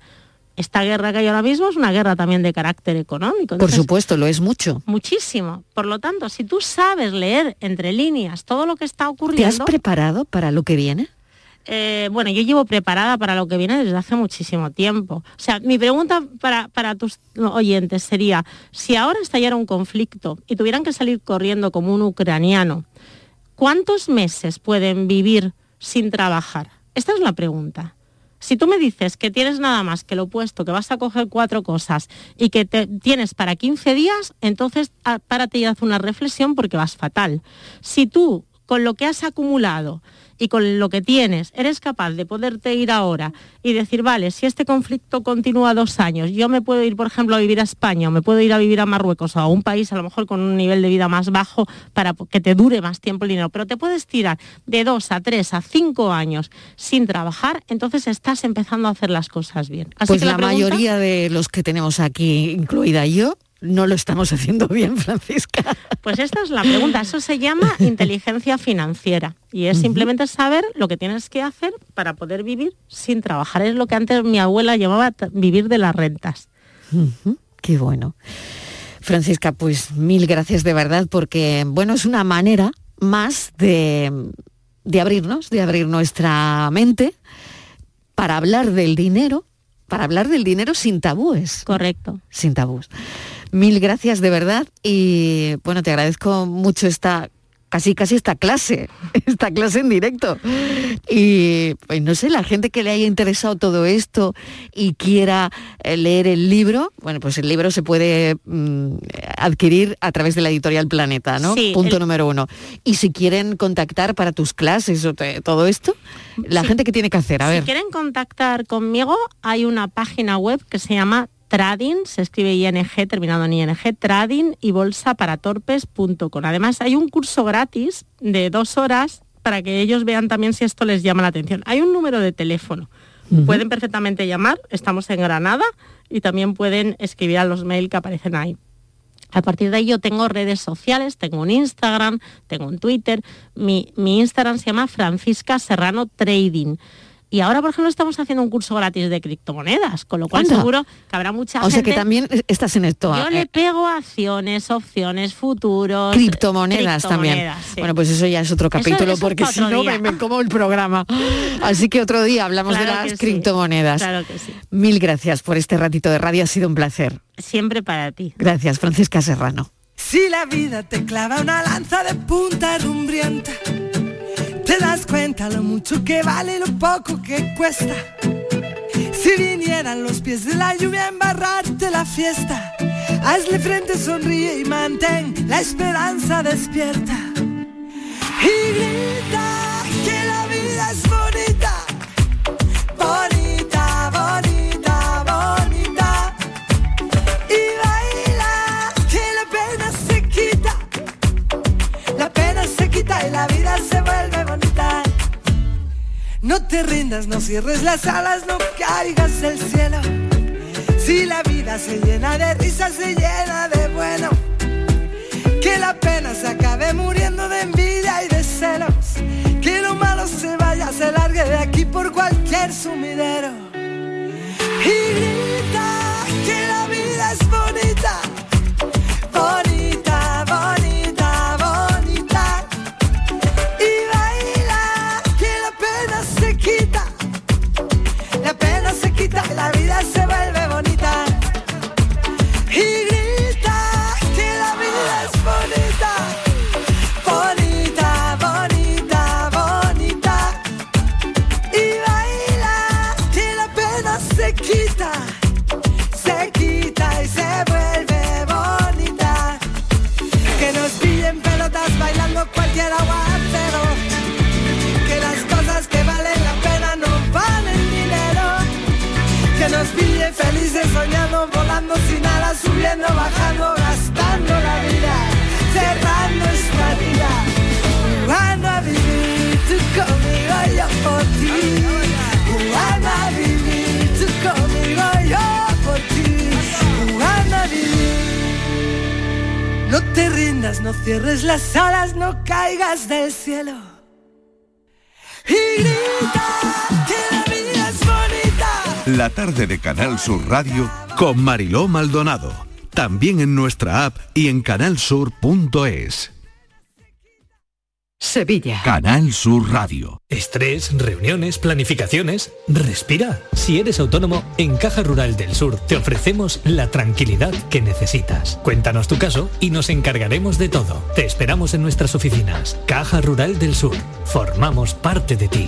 esta guerra que hay ahora mismo es una guerra también de carácter económico. Por supuesto, lo es mucho. Muchísimo. Por lo tanto, si tú sabes leer entre líneas todo lo que está ocurriendo... ¿Te has preparado para lo que viene? Eh, bueno, yo llevo preparada para lo que viene desde hace muchísimo tiempo. O sea, mi pregunta para, para tus oyentes sería, si ahora estallara un conflicto y tuvieran que salir corriendo como un ucraniano, ¿cuántos meses pueden vivir sin trabajar? Esta es la pregunta. Si tú me dices que tienes nada más que lo opuesto, que vas a coger cuatro cosas y que te, tienes para 15 días, entonces ah, párate y haz una reflexión porque vas fatal. Si tú, con lo que has acumulado, y con lo que tienes eres capaz de poderte ir ahora y decir, vale, si este conflicto continúa dos años, yo me puedo ir, por ejemplo, a vivir a España o me puedo ir a vivir a Marruecos o a un país a lo mejor con un nivel de vida más bajo para que te dure más tiempo el dinero, pero te puedes tirar de dos a tres a cinco años sin trabajar, entonces estás empezando a hacer las cosas bien. Así pues que la, la mayoría de los que tenemos aquí, incluida yo, no lo estamos haciendo bien, Francisca. Pues esta es la pregunta. Eso se llama inteligencia financiera y es simplemente saber lo que tienes que hacer para poder vivir sin trabajar. Es lo que antes mi abuela llamaba vivir de las rentas. Qué bueno. Francisca, pues mil gracias de verdad porque, bueno, es una manera más de, de abrirnos, de abrir nuestra mente para hablar del dinero, para hablar del dinero sin tabúes. Correcto. Sin tabús. Mil gracias de verdad y bueno, te agradezco mucho esta casi casi esta clase, esta clase en directo. Y pues no sé, la gente que le haya interesado todo esto y quiera eh, leer el libro, bueno, pues el libro se puede mm, adquirir a través de la editorial Planeta, ¿no? Punto número uno. Y si quieren contactar para tus clases o todo esto, la gente que tiene que hacer, a ver. Si quieren contactar conmigo, hay una página web que se llama Trading, se escribe ING, terminado en ING, Trading y bolsaparatorpes.com. Además, hay un curso gratis de dos horas para que ellos vean también si esto les llama la atención. Hay un número de teléfono. Pueden perfectamente llamar, estamos en Granada y también pueden escribir a los mails que aparecen ahí. A partir de ahí yo tengo redes sociales, tengo un Instagram, tengo un Twitter. Mi, mi Instagram se llama Francisca Serrano Trading. Y ahora, por ejemplo, estamos haciendo un curso gratis de criptomonedas, con lo cual seguro que habrá mucha O gente. sea que también estás en esto. Yo eh, le pego acciones, opciones, futuros. criptomonedas, también. sí. Bueno, pues eso ya es otro capítulo eso porque si no me, me como el programa. Así que otro día hablamos Claro de las sí, criptomonedas. Claro que sí. Mil gracias por este ratito de radio, ha sido un placer. Siempre para ti. Gracias, Francisca Serrano. Si la vida te clava una lanza de punta rumbrienta, te das cuenta lo mucho que vale y lo poco que cuesta. Si vinieran los pies de la lluvia a embarrarte la fiesta, hazle frente, sonríe y mantén la esperanza despierta. Y grita que la vida es bonita, bonita, bonita, bonita. Y baila que la pena se quita, la pena se quita y la vida se vuelve. No te rindas, no cierres las alas, no caigas del cielo. Si la vida se llena de risas, se llena de bueno. Que la pena se acabe muriendo de envidia y de celos. Que lo malo se vaya, se largue de aquí por cualquier sumidero. Y grita que la vida es bonita, bonita, Sur Radio con Mariló Maldonado. También en nuestra app y en canalsur.es. Sevilla. Canal Sur Radio. Estrés, reuniones, planificaciones. Respira. Si eres autónomo, en Caja Rural del Sur te ofrecemos la tranquilidad que necesitas. Cuéntanos tu caso y nos encargaremos de todo. Te esperamos en nuestras oficinas. Caja Rural del Sur. Formamos parte de ti.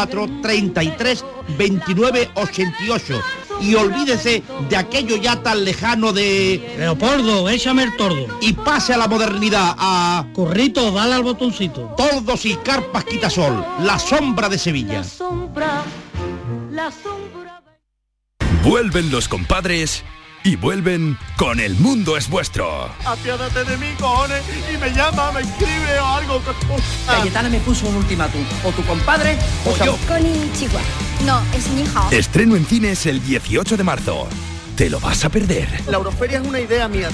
33 29 88. Y olvídese de aquello ya tan lejano de... Leopoldo, échame el tordo. Y pase a la modernidad, a... Corrito, dale al botoncito. Tordos y carpas Quitasol, la sombra de Sevilla. Sombra, la sombra. Vuelven los compadres y vuelven con El Mundo es Vuestro. Apiádate de mí, cojones, y me llama, me escribe o algo. Cayetana me puso un ultimátum. O tu compadre o yo. Konnichiwa. No, es ni hao. Estreno en cines el 18 de marzo. ¿Te lo vas a perder? La Euroferia es una idea mía.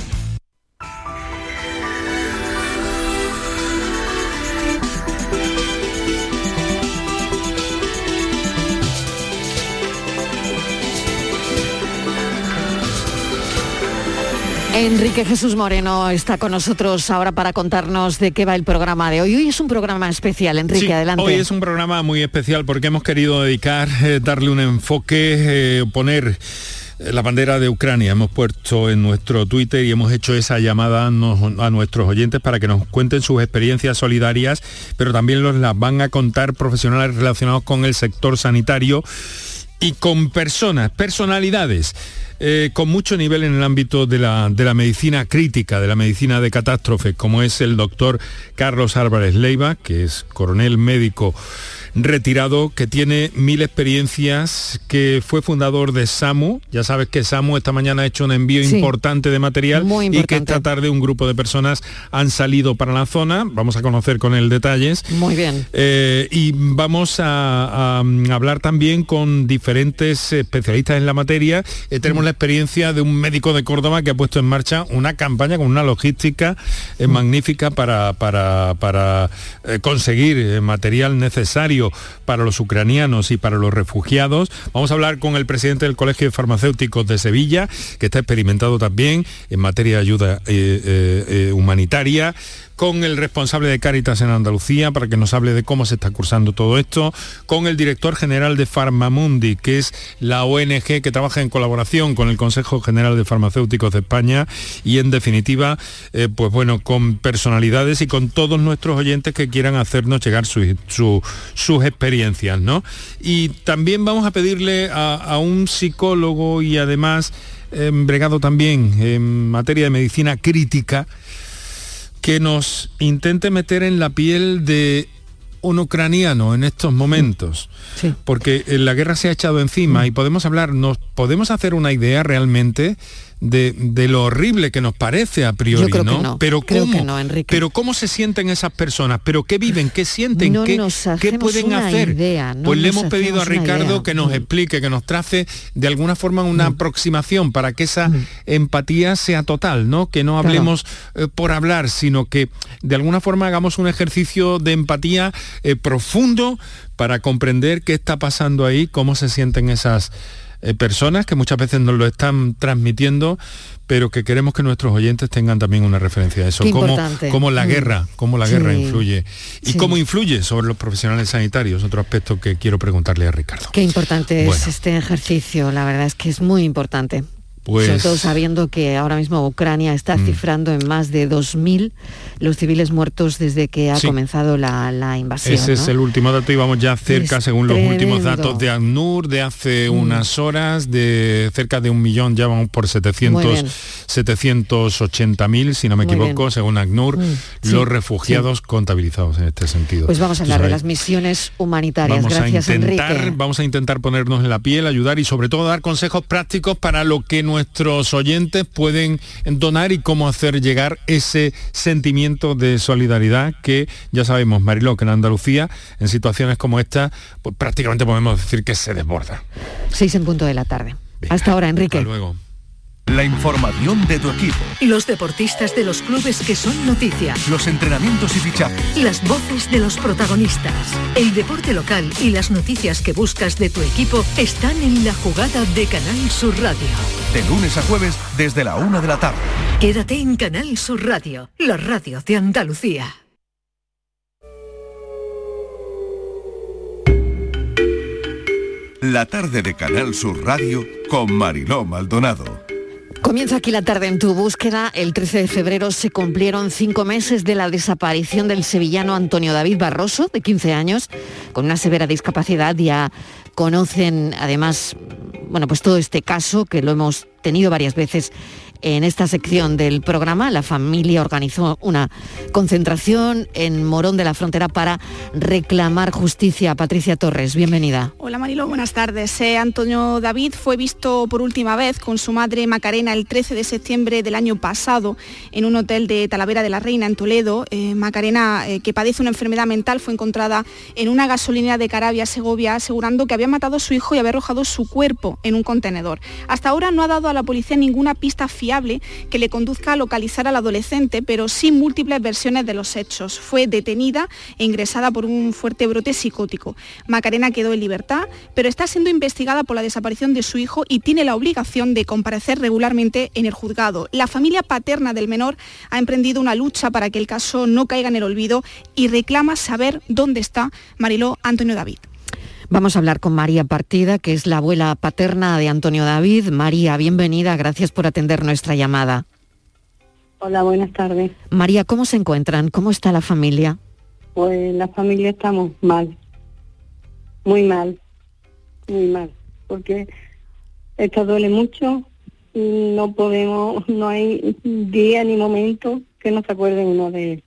Enrique Jesús Moreno está con nosotros ahora para contarnos de qué va el programa de hoy. Hoy es un programa especial, Enrique, Sí, adelante. Hoy es un programa muy especial porque hemos querido dedicar, eh, darle un enfoque, eh, poner eh, la bandera de Ucrania. Hemos puesto en nuestro Twitter y hemos hecho esa llamada a, nos- a nuestros oyentes para que nos cuenten sus experiencias solidarias, pero también los las van a contar profesionales relacionados con el sector sanitario y con personas, personalidades. Eh, con mucho nivel en el ámbito de la, de la medicina crítica, de la medicina de catástrofe, como es el doctor Carlos Álvarez Leiva, que es coronel médico retirado, que tiene mil experiencias, que fue fundador de SAMU. Ya sabes que SAMU esta mañana ha hecho un envío Sí. importante de material Muy y que importante. esta tarde un grupo de personas han salido para la zona. Vamos a conocer con él detalles. Muy bien. Eh, y vamos a, a, mm, hablar también con diferentes especialistas en la materia. Eh, tenemos la experiencia de un médico de Córdoba que ha puesto en marcha una campaña con una logística eh, magnífica para, para- para, eh, conseguir material necesario para los ucranianos y para los refugiados. Vamos a hablar con el presidente del Colegio de Farmacéuticos de Sevilla, que está experimentado también en materia de ayuda eh, eh, eh, humanitaria con el responsable de Cáritas en Andalucía para que nos hable de cómo se está cursando todo esto, con el director general de Farmamundi, que es la ONG que trabaja en colaboración con el Consejo General de Farmacéuticos de España y en definitiva, eh, pues bueno, con personalidades y con todos nuestros oyentes que quieran hacernos llegar su- su- sus experiencias, ¿no? Y también vamos a pedirle a, a un psicólogo y además eh, bregado también en materia de medicina crítica, que nos intente meter en la piel de un ucraniano en estos momentos. Porque eh, la guerra se ha echado encima y podemos hablar, nos podemos hacer una idea realmente de, de lo horrible que nos parece a priori, Yo creo que ¿no? Pero creo cómo, que no, Enrique. pero cómo se sienten esas personas, pero qué viven, qué sienten, No qué, qué pueden hacer. idea, pues le hemos pedido a Ricardo idea. Mm. que nos explique, que nos trace de alguna forma una aproximación para que esa empatía sea total, ¿no? Que no Claro. hablemos eh, por hablar, sino que de alguna forma hagamos un ejercicio de empatía eh, profundo para comprender qué está pasando ahí, cómo se sienten esas eh, personas que muchas veces nos lo están transmitiendo, pero que queremos que nuestros oyentes tengan también una referencia a eso, cómo, la Mm. guerra, cómo la Sí. guerra influye y Sí. cómo influye sobre los profesionales sanitarios, otro aspecto que quiero preguntarle a Ricardo. Qué importante Bueno. es este ejercicio, la verdad es que es muy importante. Pues- Sobre todo sabiendo que ahora mismo Ucrania está Mm. cifrando en más de 2.000 los civiles muertos desde que ha Sí. comenzado la, la invasión. Ese es ¿no? el último dato y vamos ya cerca, Es según los últimos datos de ACNUR, de hace Mm. unas horas, de cerca de un millón, ya vamos por Muy 700, bien. 780 mil, si no me equivoco, según ACNUR, Mm. Sí, los refugiados contabilizados en este sentido. Pues vamos a hablar de las misiones humanitarias. Vamos Gracias, a intentar, Enrique. vamos a intentar ponernos en la piel, ayudar y sobre todo dar consejos prácticos para lo que nuestros oyentes pueden donar y cómo hacer llegar ese sentimiento de solidaridad que ya sabemos, Mariló, que en Andalucía, en situaciones como esta, pues prácticamente podemos decir que se desborda. Seis en punto de la tarde. Hasta ahora, Enrique. Hasta luego. La información de tu equipo, Los deportistas de los clubes que son noticia. los entrenamientos y fichajes. Las voces de los protagonistas. El deporte local y las noticias que buscas de tu equipo están en la jugada de Canal Sur Radio. De lunes a jueves desde la una de la tarde. Quédate en Canal Sur Radio, la radio de Andalucía. La tarde de Canal Sur Radio con Mariló Maldonado. Comienza aquí la tarde en tu búsqueda. El 13 de febrero se cumplieron cinco meses de la desaparición del sevillano Antonio David Barroso, de 15 años, con una severa discapacidad. Ya conocen además, bueno, pues todo este caso que lo hemos tenido varias veces en esta sección del programa. La familia organizó una concentración en Morón de la Frontera para reclamar justicia. Patricia Torres, bienvenida. Hola Marilo, buenas tardes. Eh, Antonio David fue visto por última vez con su madre Macarena el 13 de septiembre del año pasado en un hotel de Talavera de la Reina en Toledo. Eh, Macarena, eh, que padece una enfermedad mental, fue encontrada en una gasolinera de Carabia, Segovia, asegurando que había matado a su hijo y había arrojado su cuerpo en un contenedor. Hasta ahora no ha dado a la policía ninguna pista fiable que le conduzca a localizar al adolescente, pero sí múltiples versiones de los hechos. Fue detenida e ingresada por un fuerte brote psicótico. Macarena quedó en libertad, pero está siendo investigada por la desaparición de su hijo y tiene la obligación de comparecer regularmente en el juzgado. La familia paterna del menor ha emprendido una lucha para que el caso no caiga en el olvido y reclama saber dónde está Mariló Antonio David. Vamos a hablar con María Partida, que es la abuela paterna de Antonio David. María, bienvenida, gracias por atender nuestra llamada. Hola, buenas tardes. María, ¿cómo se encuentran? ¿Cómo está la familia? Pues la familia estamos mal, muy mal, muy mal, porque esto duele mucho, no podemos, no hay día ni momento que no se acuerde uno de él.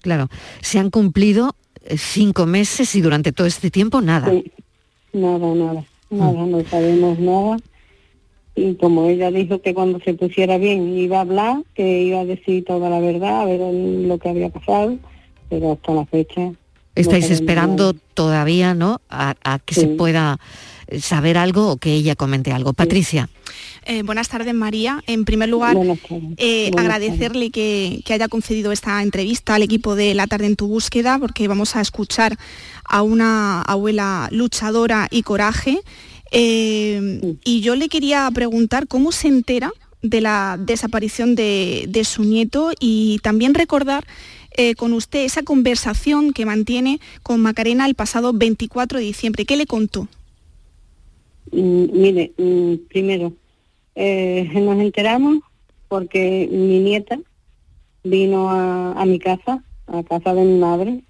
Claro, se han cumplido cinco meses y durante todo este tiempo nada. Sí, nada, nada, nada, no sabemos nada. Y como ella dijo que cuando se pusiera bien iba a hablar, que iba a decir toda la verdad, a ver lo que había pasado, pero hasta la fecha... Estáis esperando nada. todavía, ¿no? A, a que se pueda saber algo o que ella comente algo. Patricia. Eh, buenas tardes, María. En primer lugar, eh, agradecerle que, que haya concedido esta entrevista al equipo de La Tarde en tu Búsqueda, porque vamos a escuchar a una abuela luchadora y coraje. Eh, y yo le quería preguntar cómo se entera de la desaparición de, de su nieto y también recordar eh, con usted esa conversación que mantiene con Macarena el pasado 24 de diciembre. ¿Qué le contó? Mm, mire, mm, primero, eh, nos enteramos porque mi nieta vino a, a mi casa, a casa de mi madre,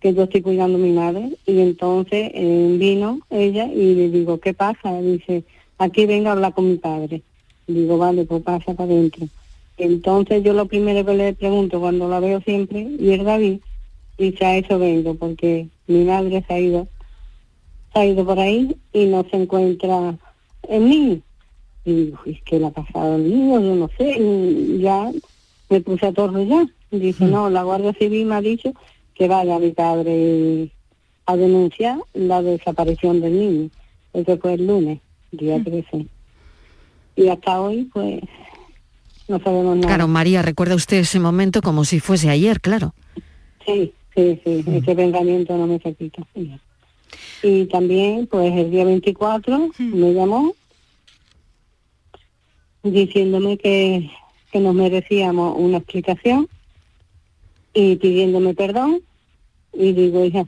que yo estoy cuidando a mi madre, y entonces eh, vino ella y le digo, ¿qué pasa? Dice, aquí vengo a hablar con mi padre. Digo, vale, pues pasa para adentro. Entonces yo lo primero que le pregunto cuando la veo siempre, y es David, dice, a eso vengo, porque mi madre se ha ido se ha ido por ahí y no se encuentra el niño. Y digo, es que le ha pasado al niño, yo no sé, y ya me puse a ya. Dice, no, la Guardia Civil me ha dicho que vaya mi padre a denunciar la desaparición del niño. Eso fue el lunes, día 13. Y hasta hoy, pues, no sabemos nada. Claro, María, recuerda usted ese momento como si fuese ayer, claro. Sí, sí, sí, ese pensamiento no me se quita. sí. Y también, pues el día 24 me llamó diciéndome que, que nos merecíamos una explicación y pidiéndome perdón. Y digo, hija,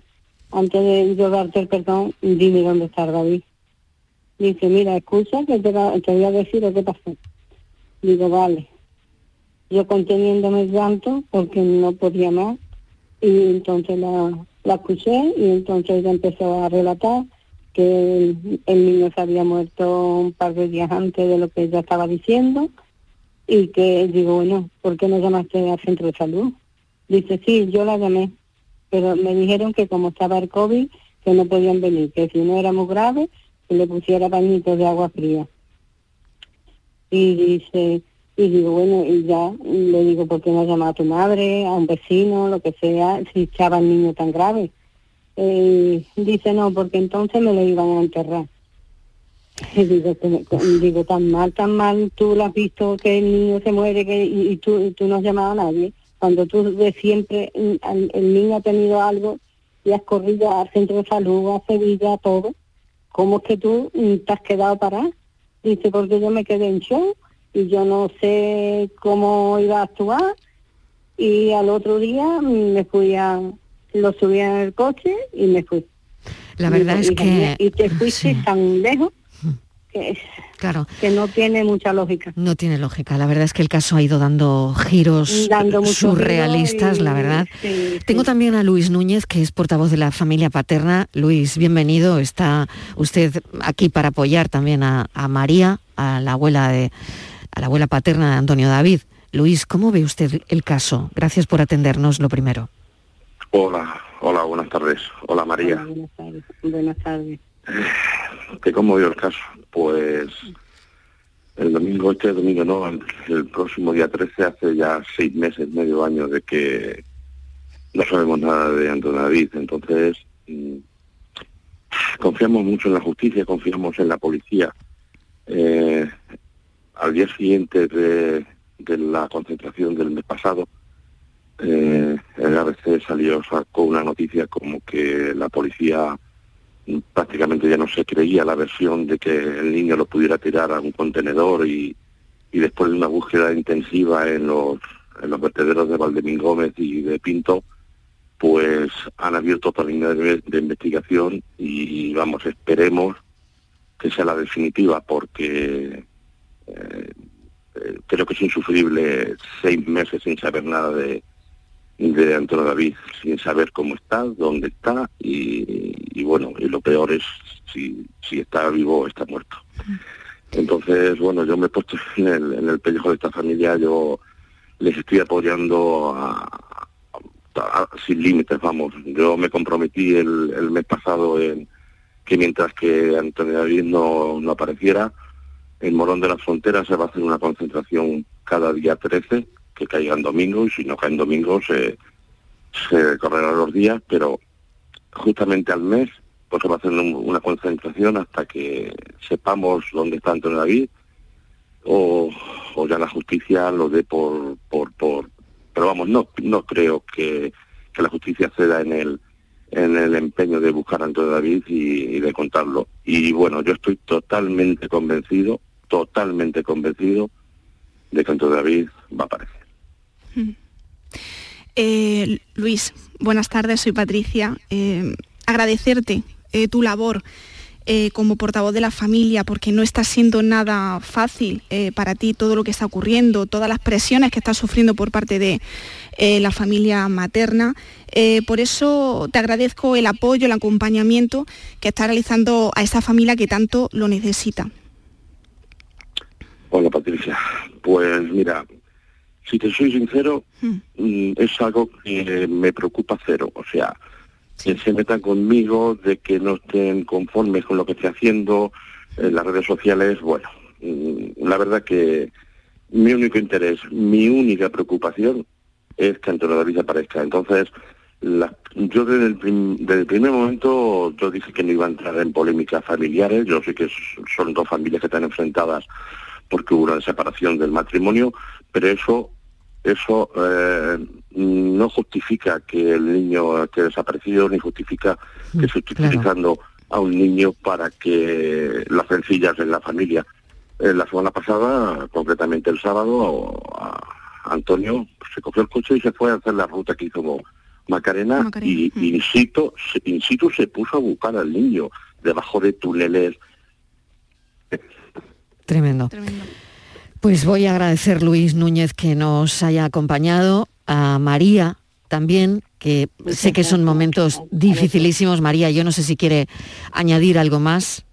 antes de yo darte el perdón, dime dónde está David. Dice, mira, escucha que te, va- te voy a decir lo que pasó. Digo, vale. Yo conteniéndome el llanto porque no podía más y entonces la, la escuché y entonces ella empezó a relatar que el, niño se había muerto un par de días antes de lo que ella estaba diciendo y que digo, bueno, ¿por qué no llamaste al centro de salud? Dice, sí, yo la llamé, pero me dijeron que como estaba el COVID, que no podían venir, que si no era muy grave, que le pusiera bañitos de agua fría. Y dice, y digo, bueno, y ya le digo, ¿por qué no has llamado a tu madre, a un vecino, lo que sea, si estaba el niño tan grave? Eh, dice, no, porque entonces me lo iban a enterrar. Y digo, digo, tan mal, tan mal, tú lo has visto que el niño se muere que, y, y tú, y tú no has llamado a nadie. Cuando tú de siempre, mm, al- el niño ha tenido algo y has corrido al centro de salud, a Sevilla, a todo, ¿cómo es que tú mm, te has quedado parada? Dice, porque yo me quedé en show y yo no sé cómo iba a actuar y al otro día me fui a, lo subí en el coche y me fui. La verdad es "Hija mía, que Y te fuiste tan lejos que, Claro. que no tiene mucha lógica. no tiene lógica. La verdad es que el caso ha ido dando giros Dando surrealistas, la verdad. sí, Tengo también a Luis Núñez, que es portavoz de la familia paterna. Luis, bienvenido. Está usted aquí para apoyar también a, a María, a la abuela de a la abuela paterna de Antonio David. Luis, ¿cómo ve usted el caso? Gracias por atendernos lo primero. Hola, hola, buenas tardes. Hola María. Hola, buenas tardes. Buenas tardes. ¿Que cómo vio el caso? Pues el domingo, este domingo no, el, el próximo día 13, hace ya seis meses, medio año de que no sabemos nada de Antonio David. Entonces, mm, confiamos mucho en la justicia, confiamos en la policía. Eh, al día siguiente de, la concentración del mes pasado, eh, el ABC salió, sacó una noticia como que la policía prácticamente ya no se creía la versión de que el niño lo pudiera tirar a un contenedor y, después de una búsqueda intensiva en los, vertederos de Valdemín Gómez y de Pinto, pues han abierto otra línea de investigación y vamos, esperemos que sea la definitiva porque eh, eh, creo que es insufrible seis meses sin saber nada de, de Antonio David, sin saber cómo está, dónde está y, bueno, y lo peor es si, si está vivo o está muerto. Entonces, bueno, yo me he puesto en el, en el pellejo de esta familia, yo les estoy apoyando a- sin límites, vamos. Yo me comprometí el, el mes pasado en que mientras que Antonio David no, no apareciera, en Morón de las Fronteras se va a hacer una concentración cada día 13, que caigan domingos, y si no caen domingos se, se correrán los días, pero justamente al mes pues se va a hacer un- una concentración hasta que sepamos dónde está Antonio David o, ya la justicia lo dé por, por, por pero vamos, no, no creo que, que la justicia ceda en el, en el empeño de buscar a Antonio David y de contarlo. Y bueno, yo estoy totalmente convencido, totalmente convencido de que Antonio David va a aparecer. Eh, Luis, buenas tardes, soy Patricia. Eh, agradecerte eh, tu labor como portavoz de la familia, porque no está siendo nada fácil para ti todo lo que está ocurriendo, todas las presiones que estás sufriendo por parte de la familia materna. Por eso te agradezco el apoyo, el acompañamiento que está realizando a esta familia que tanto lo necesita. Hola Patricia, pues mira, si te soy sincero, mm, es algo que me preocupa cero. O sea, que se metan conmigo, de que no estén conformes con lo que estoy haciendo en las redes sociales, bueno, mm, la verdad que mi único interés, mi única preocupación es que Antonio David aparezca. Entonces, la- yo desde el, prim- desde el primer momento yo dije que no iba a entrar en polémicas familiares, yo sé que son dos familias que están enfrentadas porque hubo una separación del matrimonio, pero eso eso eh, no justifica que el niño esté desaparecido ni justifica que se esté utilizando a un niño para que las rencillas en la familia. Eh, la semana pasada, concretamente el sábado, a- Antonio se cogió el coche y se fue a hacer la ruta que hizo Macarena, y in situ, se- in situ se puso a buscar al niño debajo de túneles, Tremendo. Pues voy a agradecer, Luis Núñez, que nos haya acompañado, a María también, que sé que son momentos dificilísimos. María, yo no sé si quiere añadir algo más.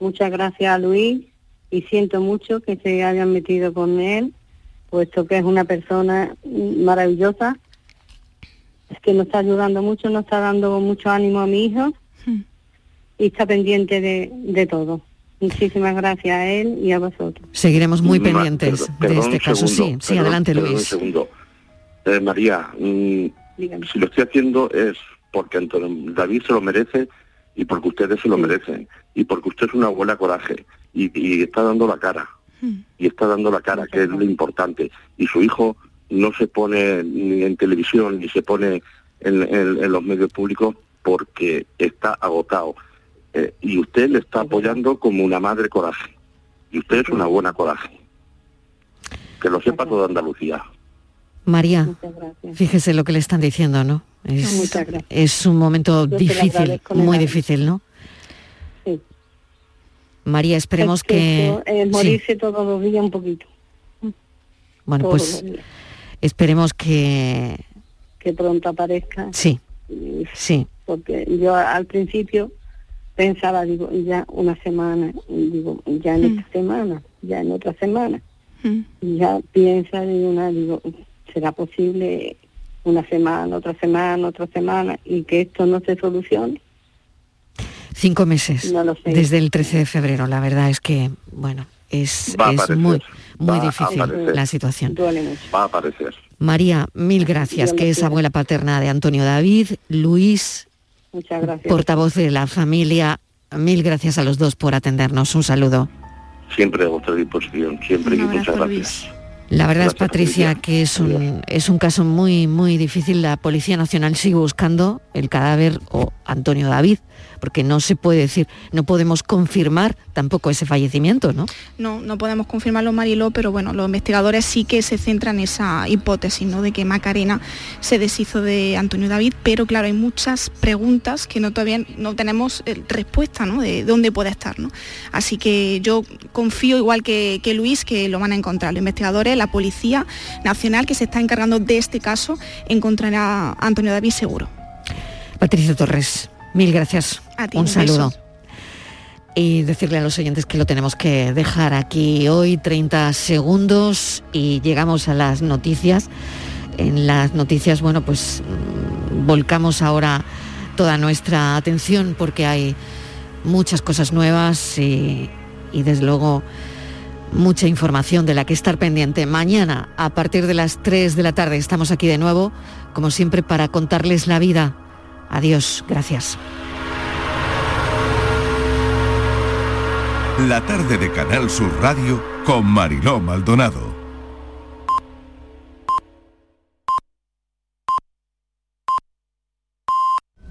Muchas gracias a Luis y siento mucho que se hayan metido con él, puesto que es una persona maravillosa, es que nos está ayudando mucho, nos está dando mucho ánimo a mi hijo y está pendiente de, de todo. Muchísimas gracias a él y a vosotros. Seguiremos muy Ma- pendientes perdón- de este caso. segundo, sí, sí, perdón- adelante, perdón un Luis. segundo. Eh, María, mm, si lo estoy haciendo es porque Antonio David se lo merece y porque ustedes se lo merecen y porque usted es una buena coraje y, y está dando la cara y está dando la cara que es lo importante y su hijo no se pone ni en televisión ni se pone en, en- en los medios públicos porque está agotado Eh, y usted le está apoyando como una madre coraje y usted es una buena coraje que lo sepa toda Andalucía María, fíjese lo que le están diciendo, ¿no? Es, un momento Yo difícil, muy difícil, ¿no? Sí. María, esperemos Es que... eh, sí, morirse todos los días un poquito. bueno, todos pues esperemos que... Que pronto aparezca. Sí, sí. Porque yo al principio pensaba, digo, ya una semana, digo, ya en esta semana, ya en otra semana. Y ya piensa de una, digo, ¿será posible una semana, otra semana, otra semana y que esto no se solucione? Cinco meses No lo sé. desde el 13 de febrero. La verdad es que, bueno, es, es aparecer, muy, muy va difícil la situación. Duele mucho. va a aparecer María, mil gracias, que es abuela paterna de Antonio David, Luis, Muchas gracias. portavoz de la familia. Mil gracias a los dos por atendernos. Un saludo. siempre a vuestra disposición siempre y muchas gracias La verdad es, Patricia, que es un, es un caso muy, muy difícil. La Policía Nacional sigue buscando el cadáver o Antonio David, porque no se puede decir, no podemos confirmar tampoco ese fallecimiento, ¿no? No, no podemos confirmarlo, Mariló, pero bueno, los investigadores sí que se centran en esa hipótesis, ¿no? De que Macarena se deshizo de Antonio David, pero claro, hay muchas preguntas que no todavía no tenemos eh, respuesta, ¿no? De dónde puede estar, ¿no? Así que yo confío, igual que, que Luis, que lo van a encontrar. Los investigadores, la Policía Nacional que se está encargando de este caso, encontrará a Antonio David seguro. Patricia Torres, mil gracias. A ti, un saludo. Y decirle a los oyentes que lo tenemos que dejar aquí hoy 30 segundos y llegamos a las noticias. En las noticias, bueno, pues mm, volcamos ahora toda nuestra atención porque hay muchas cosas nuevas y, y desde luego mucha información de la que estar pendiente. Mañana, a partir de las 3 de la tarde, estamos aquí de nuevo, como siempre, para contarles la vida. Adiós, gracias. La tarde de Canal Sur Radio con Mariló Maldonado.